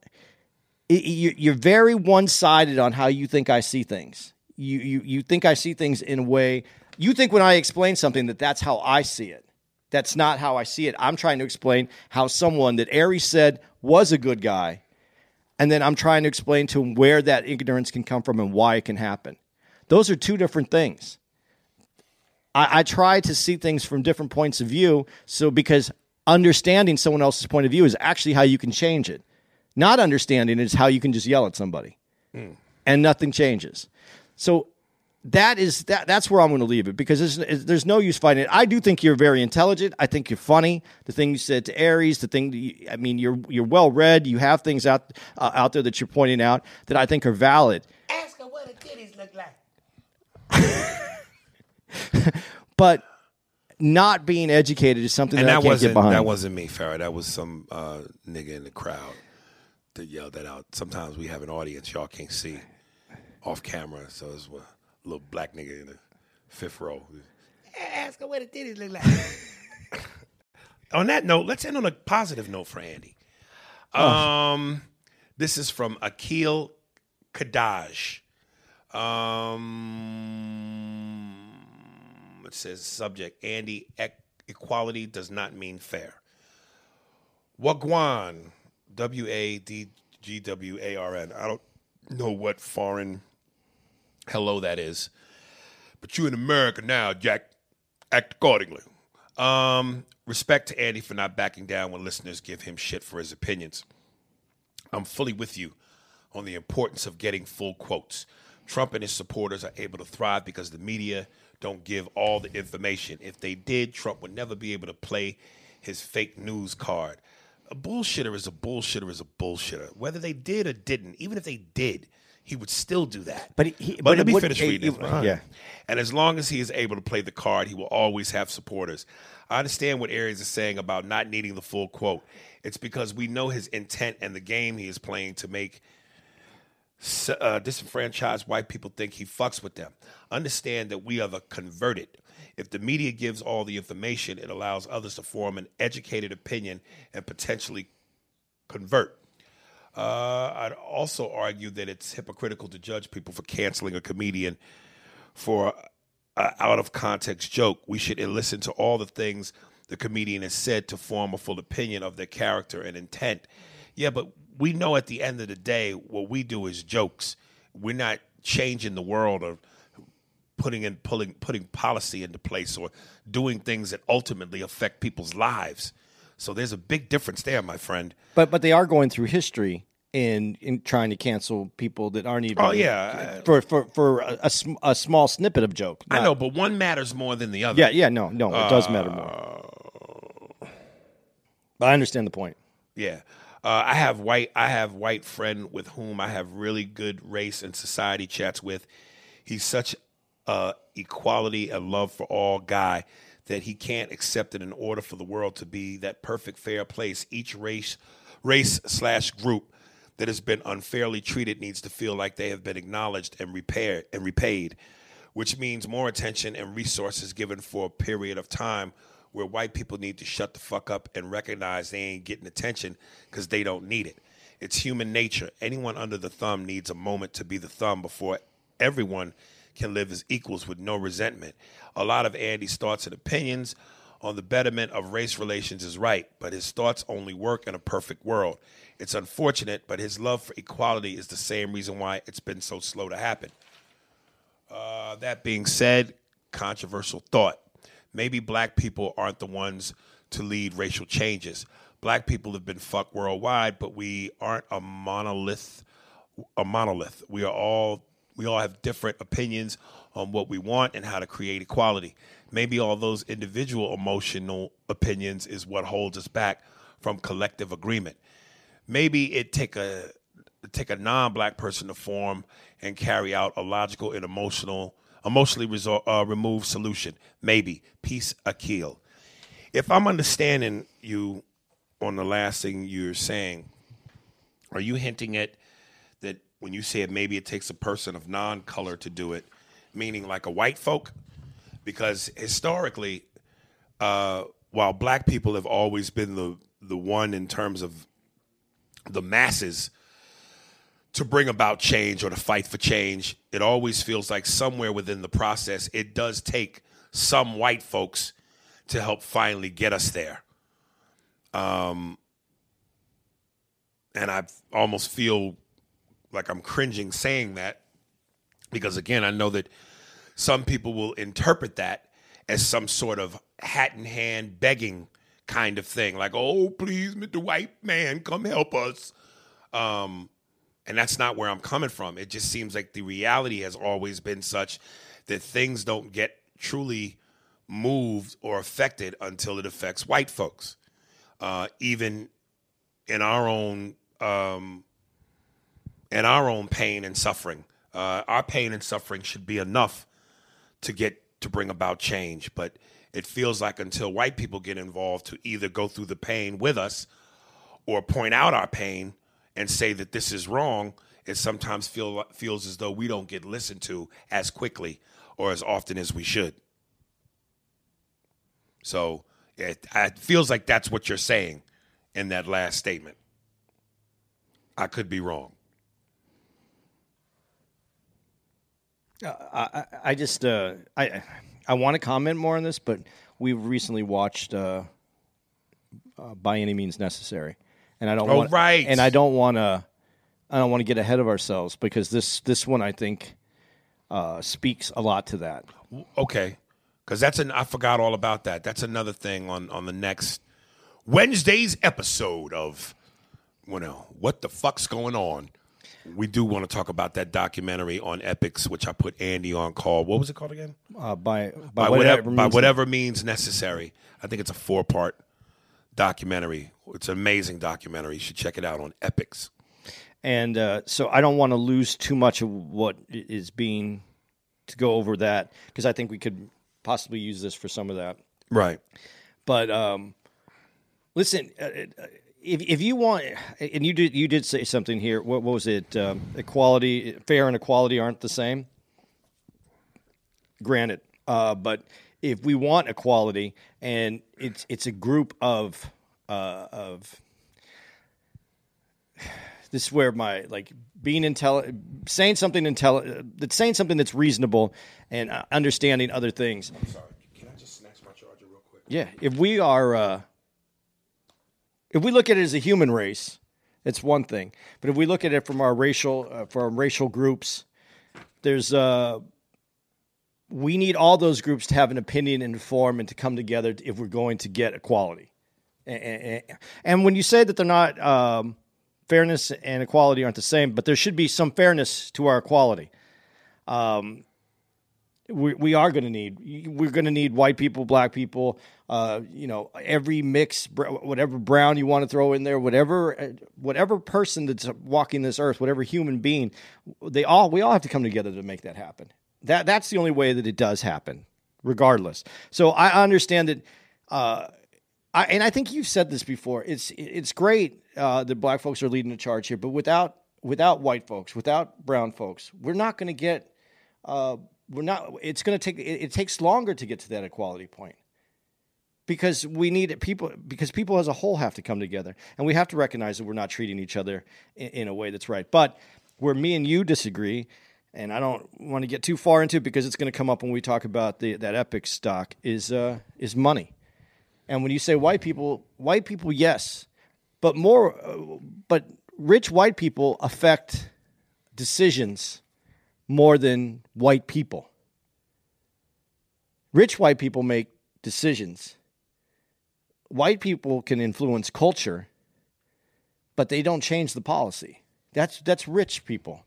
you're very one-sided on how you think i see things you, you you think i see things in a way you think when i explain something that that's how i see it that's not how i see it i'm trying to explain how someone that aries said was a good guy and then I'm trying to explain to him where that ignorance can come from and why it can happen. Those are two different things. I, I try to see things from different points of view, so because understanding someone else's point of view is actually how you can change it. Not understanding it is how you can just yell at somebody, and nothing changes. So that is that. That's where I'm going to leave it because there's, there's no use fighting it. I do think you're very intelligent. I think you're funny. The thing you said to Aries, the thing that you, I mean, you're you're well read. You have things out uh, out there that you're pointing out that I think are valid. Ask her what her titties look like. But not being educated is something And that, I can't wasn't get behind. that wasn't me, Farrah. That was some uh, nigga in the crowd that yelled that out. Sometimes we have an audience y'all can't see off camera, so it's a little black nigga in the fifth row. Ask her what the titties look like. on that note, let's end on a positive note for Andy. Um, this is from Akil Kadaj. Um, it says subject Andy equality does not mean fair. Wagwan, W A D G W A R N. I don't know what foreign hello that is, but you in America now, Jack. Act accordingly. Um, respect to Andy for not backing down when listeners give him shit for his opinions. I'm fully with you on the importance of getting full quotes. Trump and his supporters are able to thrive because the media don't give all the information. If they did, Trump would never be able to play his fake news card. A bullshitter is a bullshitter is a bullshitter. Whether they did or didn't, even if they did, he would still do that. But he- but, but let me would- finish it- reading it- this. behind. yeah. And as long as he is able to play the card, he will always have supporters. I understand what Aries is saying about not needing the full quote. It's because we know his intent and the game he is playing to make uh, disenfranchised white people think he fucks with them. Understand that we are the converted. If the media gives all the information, it allows others to form an educated opinion and potentially convert. Uh, I'd also argue that it's hypocritical to judge people for canceling a comedian for an out of context joke. We should listen to all the things the comedian has said to form a full opinion of their character and intent. Yeah, but we know at the end of the day, what we do is jokes. We're not changing the world or putting in pulling putting policy into place or doing things that ultimately affect people's lives. So there's a big difference there, my friend. But but they are going through history in in trying to cancel people that aren't even. Oh, yeah. for for for a, a sm- a small snippet of joke. I know, but one matters more than the other. Yeah, yeah, no, no, it does matter more. Uh, But I understand the point. Yeah. Uh, I have white. I have white friend with whom I have really good race and society chats with. He's such a equality and love for all guy that he can't accept it in order for the world to be that perfect fair place. Each race, race slash group that has been unfairly treated needs to feel like they have been acknowledged and repaired and repaid, which means more attention and resources given for a period of time where white people need to shut the fuck up and recognize they ain't getting attention because they don't need it. It's human nature. Anyone under the thumb needs a moment to be the thumb before everyone can live as equals with no resentment. A lot of Andy's thoughts and opinions on the betterment of race relations is right, but his thoughts only work in a perfect world. It's unfortunate, but his love for equality is the same reason why it's been so slow to happen. Uh, that being said, controversial thought. Maybe black people aren't the ones to lead racial changes. Black people have been fucked worldwide, but we aren't a monolith. A monolith. We are all we all have different opinions on what we want and how to create equality. Maybe all those individual emotional opinions is what holds us back from collective agreement. Maybe it take a take a non-black person to form and carry out a logical and emotional emotionally resol- uh, removed solution. Maybe peace Akil. If I'm understanding you on the last thing you're saying, are you hinting at that when you said maybe it takes a person of non-color to do it, meaning like a white folk? Because historically, uh, while black people have always been the the one in terms of the masses to bring about change or to fight for change, it always feels like somewhere within the process, it does take some white folks to help finally get us there. Um, and I almost feel like I'm cringing saying that because, again, I know that some people will interpret that as some sort of hat in hand begging kind of thing, like, oh, please, Mr. White Man, come help us. Um, and that's not where I'm coming from. It just seems like the reality has always been such that things don't get truly moved or affected until it affects white folks. Uh, even in our own um, in our own pain and suffering, uh, our pain and suffering should be enough to get to bring about change. But it feels like until white people get involved to either go through the pain with us or point out our pain and say that this is wrong, it sometimes feel feels as though we don't get listened to as quickly or as often as we should. So it, it feels like that's what you're saying in that last statement. I could be wrong. I, I just uh, I I want to comment more on this, but we've recently watched uh, uh, by any means necessary, and I don't Oh, want right. and I don't want to I don't want to get ahead of ourselves because this this one I think uh, speaks a lot to that. Okay, because that's an I forgot all about that. That's another thing on on the next Wednesday's episode of you know what the fuck's going on. We do want to talk about that documentary on Epix, which I put Andy on call. What was it called again? Uh, by, By, by, whatever, by means- whatever means necessary. I think it's a four part documentary. It's an amazing documentary. You should check it out on Epix. And uh, so I don't want to lose too much of what is being to go over that because I think we could possibly use this for some of that. Right. But um, listen, uh, uh, if if you want, and you did you did say something here. What, what was it? Um, equality, fair and equality aren't the same. Granted, uh, but if we want equality, and it's it's a group of uh, of this is where my like being intelligent, saying something intelligent, that's saying something that's reasonable, and uh, understanding other things. I'm sorry. Can I just snatch my charger real quick? Yeah, if we are, uh, if we look at it as a human race, it's one thing. But if we look at it from our racial, uh, from racial groups, there's, uh, we need all those groups to have an opinion and form and to come together if we're going to get equality. And, when you say that they're not, um, fairness and equality aren't the same, but there should be some fairness to our equality. We, we are going to need we're going to need white people black people uh, you know every mix whatever brown you want to throw in there whatever uh, whatever person that's walking this earth whatever human being they all we all have to come together to make that happen. That that's the only way that it does happen regardless. So i understand that uh, I, and I think you've said this before. It's it's great uh, that black folks are leading the charge here, but without without white folks, without brown folks, we're not going to get uh, we're not it's going to take it, it takes longer to get to that equality point. Because we need people because people as a whole have to come together and we have to recognize that we're not treating each other in, in a way that's right. But where me and you disagree and i don't want to get too far into it because it's going to come up when we talk about the, that epic stock is uh, is money and when you say white people white people yes but more uh, but rich white people affect decisions more than white people. Rich white people make decisions. White people can influence culture, but they don't change the policy. That's that's rich people.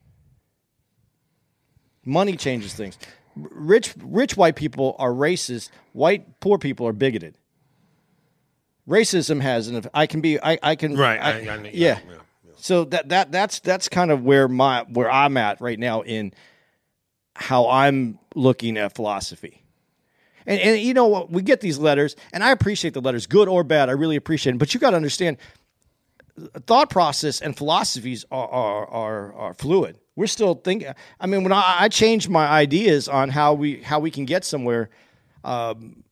Money changes things. Rich rich white people are racist. White poor people are bigoted. Racism has an. I can be. I. I can. Right. I- I- I- yeah, yeah. So that that that's that's kind of where my where I'm at right now in how I'm looking at philosophy. And, and you know what? We get these letters, and I appreciate the letters, good or bad. I really appreciate it. But you got to understand, thought process and philosophies are, are are are fluid. We're still thinking. I mean, when I, I change my ideas on how we how we can get somewhere, um,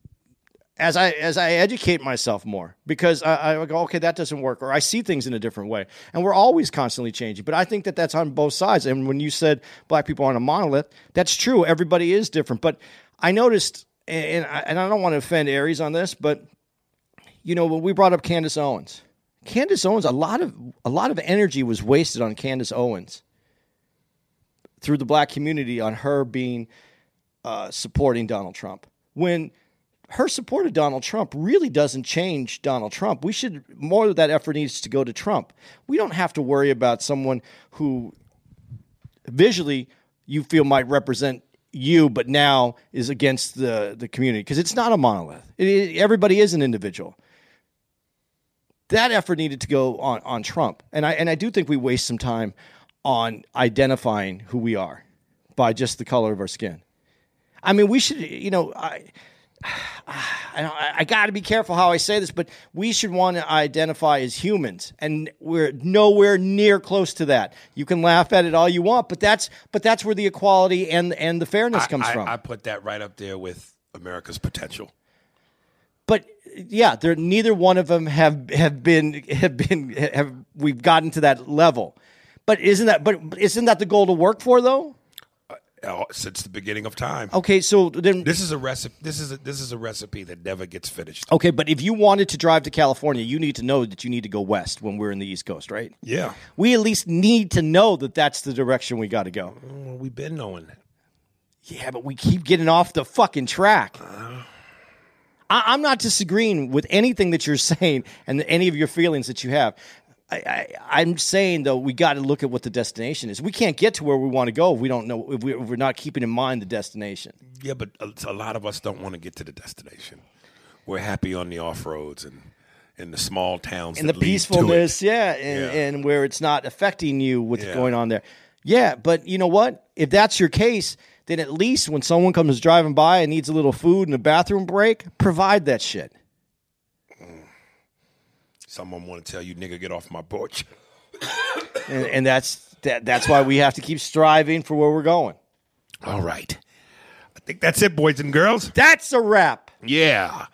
as I as I educate myself more, because I, I go, okay, that doesn't work, or I see things in a different way, and we're always constantly changing. But I think that that's on both sides. And when you said black people aren't a monolith, that's true. Everybody is different. But I noticed, and I, and I don't want to offend Aries on this, but you know, when we brought up Candace Owens, Candace Owens, a lot of a lot of energy was wasted on Candace Owens through the black community on her being uh, supporting Donald Trump. When her support of Donald Trump really doesn't change Donald Trump. We should more of that effort needs to go to Trump. We don't have to worry about someone who visually you feel might represent you, but now is against the the community because it's not a monolith. It- it- everybody is an individual. That effort needed to go on on Trump, and I and I do think we waste some time on identifying who we are by just the color of our skin. I mean, we should, you know, I. I, I got to be careful how I say this, but we should want to identify as humans, and we're nowhere near close to that. You can laugh at it all you want, but that's but that's where the equality and and the fairness comes I, from. I put that right up there with America's potential. but yeah, there neither one of them have have been have been have we've gotten to that level. But isn't that but isn't that the goal to work for though? Uh, Since the beginning of time, Okay, so then this is a recipe. This is a, this is a recipe that never gets finished. okay, but if you wanted to drive to California, you need to know that you need to go west when we're in the East Coast, right? Yeah, We at least need to know that that's the direction we got to go. well, we've been knowing that. Yeah, but we keep getting off the fucking track. I, I'm not disagreeing with anything that you're saying and any of your feelings that you have. I, I, I'm saying though, we got to look at what the destination is. We can't get to where we want to go if we don't know if, we, if we're not keeping in mind the destination. Yeah, but a, a lot of us don't want to get to the destination. We're happy on the off roads and in the small towns and the that lead to it. peacefulness, yeah, and, Yeah. and where it's not affecting you what's Yeah. going on there. Yeah, but you know what? If that's your case, then at least when someone comes driving by and needs a little food and a bathroom break, provide that shit. Someone want to tell you, nigga, get off my porch. And, and that's that, that's why we have to keep striving for where we're going. All right. I think that's it, boys and girls. That's a wrap. Yeah.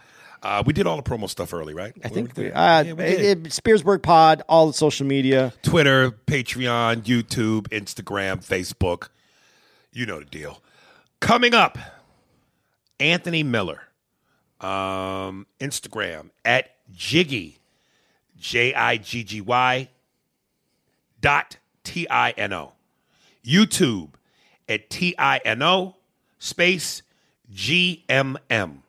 Uh, we did all the promo stuff early, right? I think we uh, Yeah, we it- it- Spearsburg Pod, all the social media. Twitter, Patreon, YouTube, Instagram, Facebook. You know the deal. Coming up, Anthony Miller. Um, Instagram at Jiggy, J I G G Y dot T I N O. YouTube at T I N O space G M M.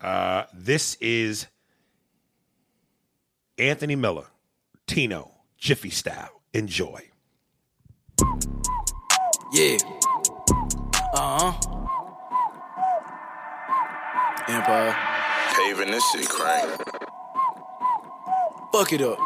Uh, this is Anthony Miller, Tino, Jiffy style. Enjoy. Yeah. Uh huh. Empire. Paving this shit crank. Fuck it up.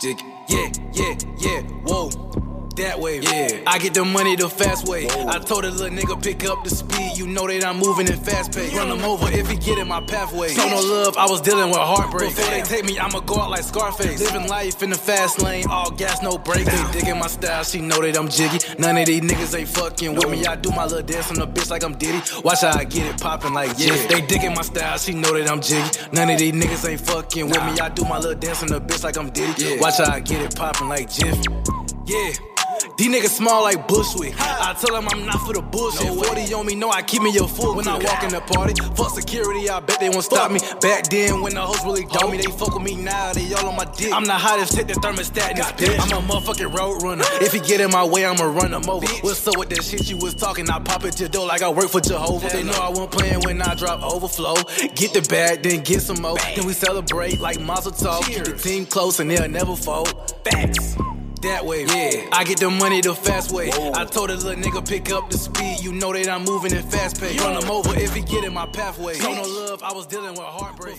Jig. Yeah, yeah, yeah. Whoa. That way, yeah. I get the money the fast way. I told a little nigga pick up the speed. You know that I'm moving in fast pace. Run him over if he get in my pathway. So no love, I was dealing with heartbreak. Before they take me, I'ma go out like Scarface. Living life in the fast lane, all gas, no brakes. They digging my style, she know that I'm jiggy. None of these niggas ain't fucking with me. I do my little dance on the bitch like I'm Diddy. Watch how I get it popping like yeah. They digging my style, she know that I'm jiggy. None of these niggas ain't fucking with me. I do my little dance on the bitch like I'm Diddy. Watch how I get it popping like Jiff. Yeah. These niggas small like Bushwick. I tell them I'm not for the bullshit. 40 on me, know I keep me a full when I walk in the party. Fuck security, I bet they won't stop me. Back then, when the hoes really got me, they fuck with me now, they all on my dick. I'm the hottest, hit the thermostat in this bitch. I'm a motherfucking road runner. If he get in my way, I'ma run him over. What's up with that shit you was talking? I pop at your door like I work for Jehovah. They know I wasn't playing when I drop overflow. Get the bag, then get some more. Then we celebrate like Mazel Tov. Keep the team close and they'll never fold. Facts. That way, yeah. I get the money the fast way. I told a little nigga pick up the speed. You know that I'm moving in fast pace. Run him over if he get in my pathway. So no love, I was dealing with heartbreak.